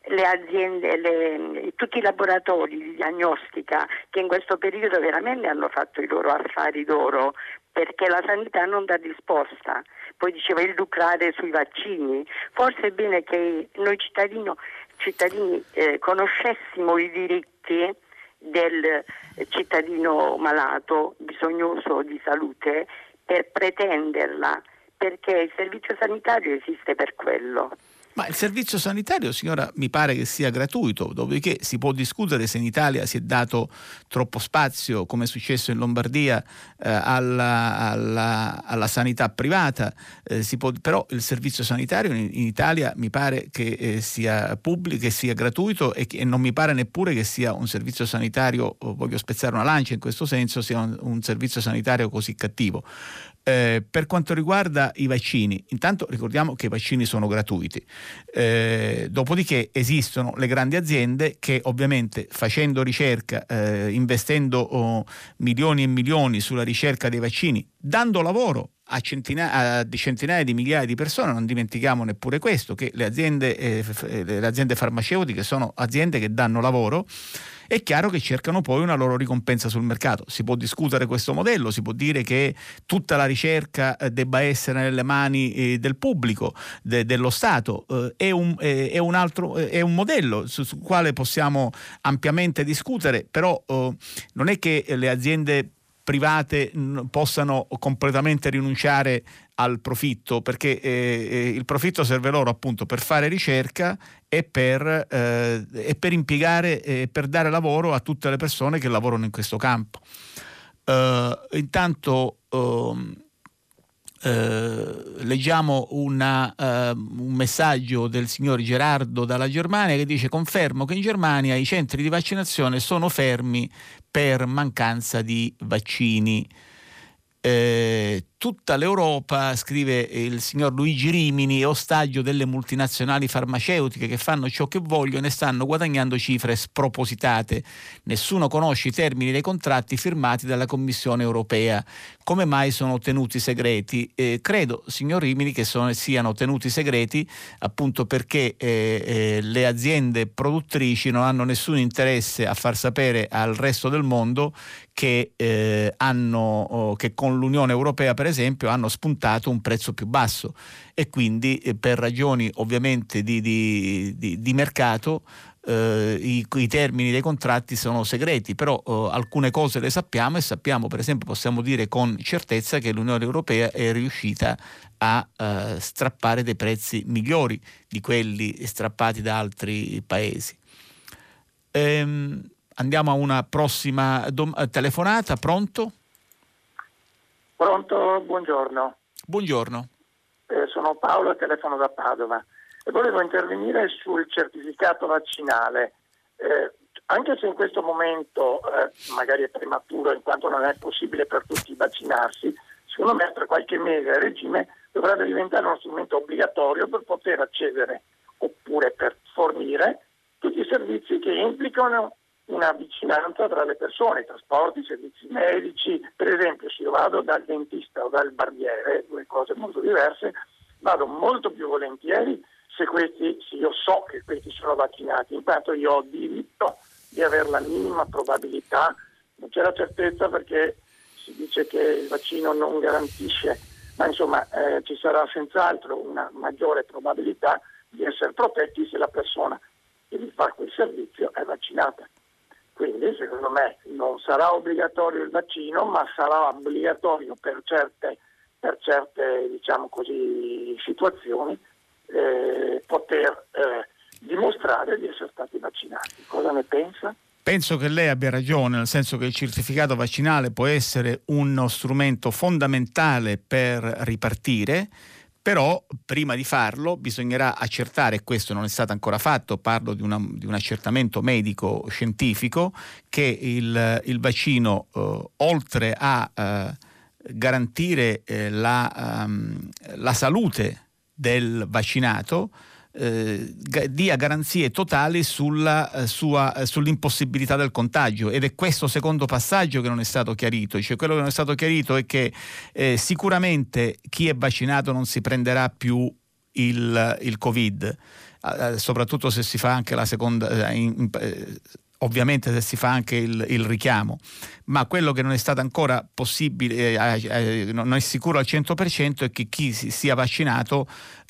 le aziende, le, tutti i laboratori di diagnostica che in questo periodo veramente hanno fatto i loro affari d'oro perché la sanità non dà risposta. Poi diceva il lucrare sui vaccini. Forse è bene che noi cittadini eh, conoscessimo i diritti del cittadino malato, bisognoso di salute, per pretenderla, perché il servizio sanitario esiste per quello. Ma il servizio sanitario, signora, mi pare che sia gratuito, dopodiché si può discutere se in Italia si è dato troppo spazio, come è successo in Lombardia, eh, alla, alla, alla, sanità privata, eh, può, però il servizio sanitario in, in Italia mi pare che eh, sia pubblico, che sia gratuito e, che, e, non mi pare neppure che sia un servizio sanitario, voglio spezzare una lancia in questo senso, sia un, un servizio sanitario così cattivo. Eh, per quanto riguarda i vaccini, intanto ricordiamo che i vaccini sono gratuiti, eh, dopodiché esistono le grandi aziende che ovviamente facendo ricerca, eh, investendo oh, milioni e milioni sulla ricerca dei vaccini, dando lavoro a centinaia, a centinaia, di migliaia di persone, non dimentichiamo neppure questo, che le aziende, eh, le aziende farmaceutiche sono aziende che danno lavoro è chiaro che cercano poi una loro ricompensa sul mercato. Si può discutere questo modello, si può dire che tutta la ricerca eh, debba essere nelle mani eh, del pubblico, de, dello Stato, eh, è, un, è, un, altro, è un modello sul su quale possiamo ampiamente discutere, però non è che le aziende private possano completamente rinunciare al profitto, perché eh, eh, il profitto serve loro appunto per fare ricerca e per, eh, e per impiegare e per dare lavoro a tutte le persone che lavorano in questo campo. Uh, intanto uh, Uh, leggiamo una, un messaggio del signor Gerardo dalla Germania che dice confermo che in Germania i centri di vaccinazione sono fermi per mancanza di vaccini. Eh, tutta l'Europa, scrive il signor Luigi Rimini, è ostaggio delle multinazionali farmaceutiche che fanno ciò che vogliono e stanno guadagnando cifre spropositate. Nessuno conosce i termini dei contratti firmati dalla Commissione europea. Come mai sono tenuti segreti? Eh, credo, signor Rimini, che sono, siano tenuti segreti appunto perché eh, eh le aziende produttrici non hanno nessun interesse a far sapere al resto del mondo che, eh, hanno, oh, che con l'Unione Europea, per esempio, esempio hanno spuntato un prezzo più basso e quindi eh, per ragioni ovviamente di, di, di, di mercato eh, i, i, termini dei contratti sono segreti, però eh, alcune cose le sappiamo e sappiamo, per esempio, possiamo dire con certezza che l'Unione Europea è riuscita a eh, strappare dei prezzi migliori di quelli strappati da altri paesi. Ehm, andiamo a una prossima dom- telefonata, pronto? Pronto, buongiorno. Buongiorno. Eh, sono Paolo e telefono da Padova e volevo intervenire sul certificato vaccinale. Eh, anche se in questo momento eh, magari è prematuro in quanto non è possibile per tutti vaccinarsi, secondo me tra qualche mese a regime dovrebbe diventare uno strumento obbligatorio per poter accedere oppure per fornire tutti i servizi che implicano una vicinanza tra le persone, trasporti, servizi medici, per esempio se io vado dal dentista o dal barbiere, due cose molto diverse, vado molto più volentieri se, questi, se io so che questi sono vaccinati, intanto io ho diritto di avere la minima probabilità, non c'è la certezza perché si dice che il vaccino non garantisce, ma insomma eh, ci sarà senz'altro una maggiore probabilità di essere protetti se la persona che vi fa quel servizio è vaccinata. Quindi secondo me non sarà obbligatorio il vaccino, ma sarà obbligatorio per certe, per certe diciamo così, situazioni eh, poter eh, dimostrare di essere stati vaccinati. Cosa ne pensa? Penso che lei abbia ragione, nel senso che il certificato vaccinale può essere uno strumento fondamentale per ripartire però prima di farlo bisognerà accertare, questo non è stato ancora fatto, parlo di, una, di un accertamento medico scientifico, che il, il vaccino eh, oltre a eh, garantire eh, la, um, la salute del vaccinato, eh, dia garanzie totali sulla, eh, sua, eh, sull'impossibilità del contagio. Ed è questo secondo passaggio che non è stato chiarito, cioè quello che non è stato chiarito è che eh, sicuramente chi è vaccinato non si prenderà più il, il Covid, soprattutto se si fa anche la seconda, in, in, ovviamente se si fa anche il, il, richiamo, ma quello che non è stato ancora possibile, eh, eh, non è sicuro al 100% è che chi si sia vaccinato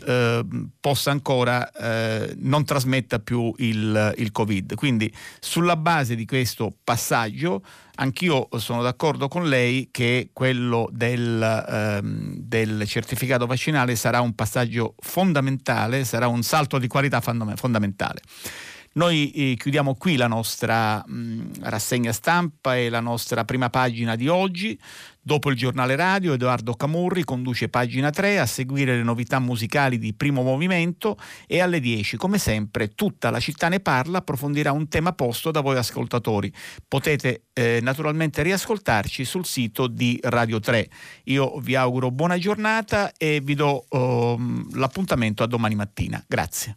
eh, possa ancora eh, non trasmetta più il, il Covid. Quindi sulla base di questo passaggio anch'io sono d'accordo con lei che quello del, ehm, del, certificato vaccinale sarà un passaggio fondamentale, sarà un salto di qualità fondamentale. Noi eh, chiudiamo qui la nostra mh, rassegna stampa e la nostra prima pagina di oggi. Dopo il giornale radio, Edoardo Camurri conduce pagina 3 a seguire le novità musicali di primo movimento e alle 10, come sempre, tutta la città ne parla, approfondirà un tema posto da voi ascoltatori. Potete eh, naturalmente riascoltarci sul sito di Radio 3. Io vi auguro buona giornata e vi do oh, l'appuntamento a domani mattina. Grazie.